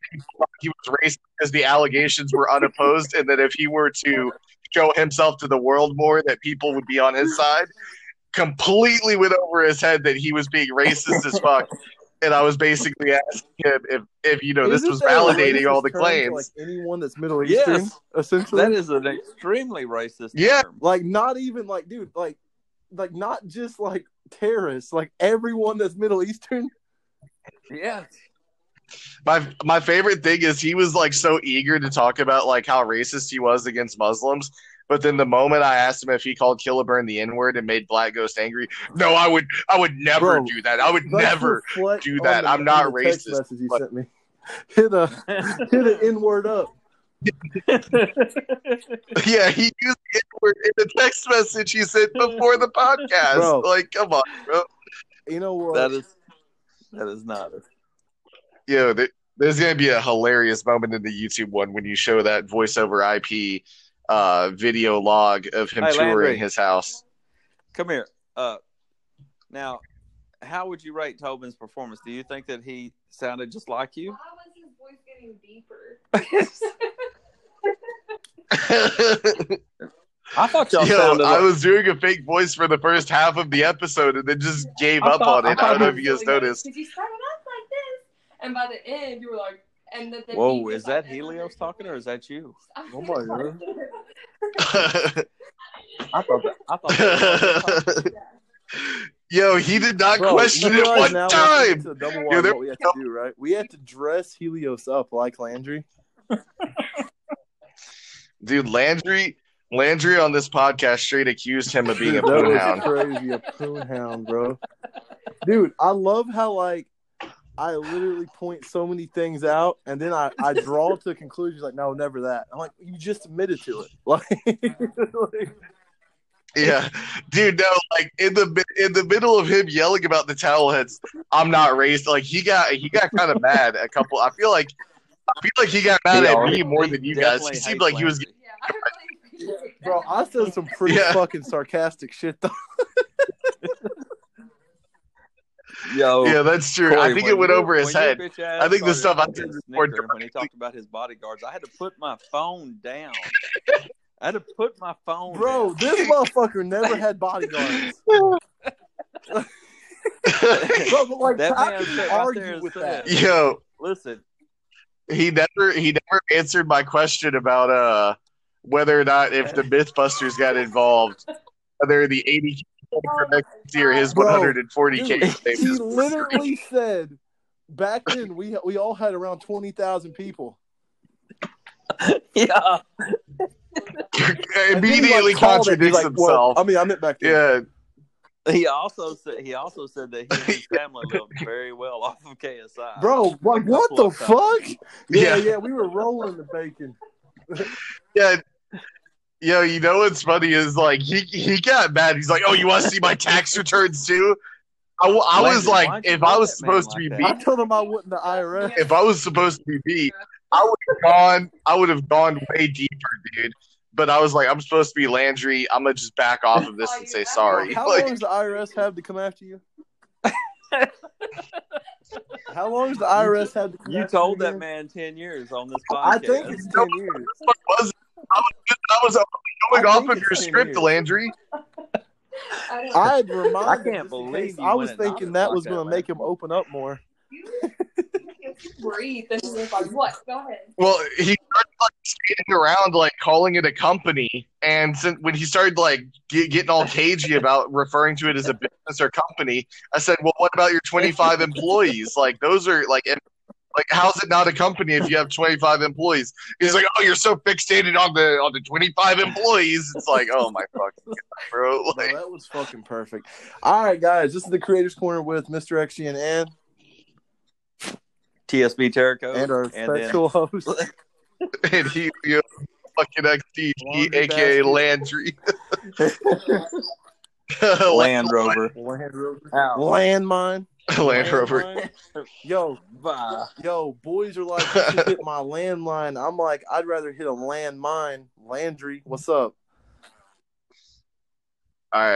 he was racist because the allegations were unopposed, and that if he were to show himself to the world more, that people would be on his side. Completely went over his head that he was being racist as fuck. [LAUGHS] And I was basically asking him if, if you know, this Isn't was validating all the term claims. Like anyone that's Middle Yes. Eastern, essentially. that is an extremely racist. Yeah. term. like not even like, dude, like, like not just like terrorists, like everyone that's Middle Eastern. Yeah. My my favorite thing is he was like so eager to talk about like how racist he was against Muslims, but then the moment I asked him if he called Killaburn the N word and made Black Ghost angry, no, I would I would never Bro, do that. I would never. do that. the- I'm not on the text racist, Message you but- sent me. [LAUGHS] Hit a hit an N word up. [LAUGHS] Yeah, he used the N word in the text message he sent before the podcast. Bro. Like, come on, bro. You know what? that is That is not. Yo, there, there's gonna be a hilarious moment in the YouTube one when you show that voiceover IP uh, video log of him Hey, touring Landry. his house. Come here. Uh, now, how would you rate Tobin's performance? Do you think that he sounded just like you? Why was his voice getting deeper? [LAUGHS] I thought y'all Yo, sounded. I Like, was doing a fake voice for the first half of the episode and then just gave I up thought- on it. I I don't know if you guys noticed. Because you started off like this, and by the end you were like, and then the Whoa, is that Helios talking or is that you? [LAUGHS] Oh my God. I thought that. I thought. That [LAUGHS] Yo, he did not Bro, question it one now time. It's a double Yo, there- what we have to do, right? We have to dress Helios up like Landry. Dude, Landry Landry on this podcast straight accused him of being a Dude, [LAUGHS] that was poonhound. crazy, a poonhound, bro. Dude, I love how like I literally point so many things out, and then I, I draw to conclusions like, no, never that. I'm like, you just admitted to it. [LAUGHS] Like, like, Yeah, dude, no, like in the in the middle of him yelling about the towel heads, I'm not raised. Like he got he got kind of mad a couple. I feel like I feel like he got mad He at me more than you guys. He seemed hates like he was. Landry. Yeah, I really bro. I said some pretty Yeah. fucking sarcastic shit though. [LAUGHS] Yo, [LAUGHS] Yeah, that's true. Corey, I think it went your- over his head. I think the stuff I fucking said was when he talked about his bodyguards, I had to put my phone down. I had to put my phone Bro, down. this [LAUGHS] motherfucker never had bodyguards. [LAUGHS] Bro, but like, That how man can you sat right argue with said- that? Yo, Listen, he never he never answered my question about uh whether or not if the MythBusters got involved, whether the 80k for next year his Bro, 140k. Dude, he literally said back then we we all had around twenty thousand people. [LAUGHS] yeah, And then he, immediately like, called it. He's contradicts like, himself. I mean, I meant back then. yeah, he also said he also said that he and his family lived very well off of KSI. Bro, like what the fuck? Yeah, Yeah. yeah, we were rolling the bacon. yeah. Yo, you know what's funny is like he he got mad. He's like, "Oh, you want to see my [LAUGHS] tax returns too?" I, I was Landry, like, if I was supposed to be like beat, I told him I wouldn't the IRS. if I was supposed to be beat, I would have gone. I would have gone way deeper, dude. But I was like, I'm supposed to be Landry. I'm gonna just back off of this and say sorry. How [LAUGHS] Like, long does the IRS have to come after you? How long does the IRS have to You told you that again? man ten years on this podcast. I think it's ten years. what was I was, I was going I off of your script, years. Landry. [LAUGHS] I I had reminded I can't believe you I was thinking that was going to make him open up more. [LAUGHS] breathe. And he was like, what? Go ahead. Well, he started like skating around, like calling it a company, and since, when he started like get, getting all cagey about referring to it as a business or company, I said, "Well, what about your 25 employees? Like those are like." em- Like, how's it not a company if you have 25 employees? He's like, oh, you're so fixated on the on the 25 employees. It's like, oh my fucking god, bro. No, Like, that was fucking perfect. All right, guys, this is the Creators Corner with Mr. X and Ann TSB Terraco and our then special host. [LAUGHS] and he, you fucking XTG, Laundry aka. Landry. [LAUGHS] [LAUGHS] Land Rover. Land Rover. Landmine. Land Rover. Yo, Bye. yo, boys are like, you hit my landline. I'm like, I'd rather hit a landmine. Landry, what's up? All right.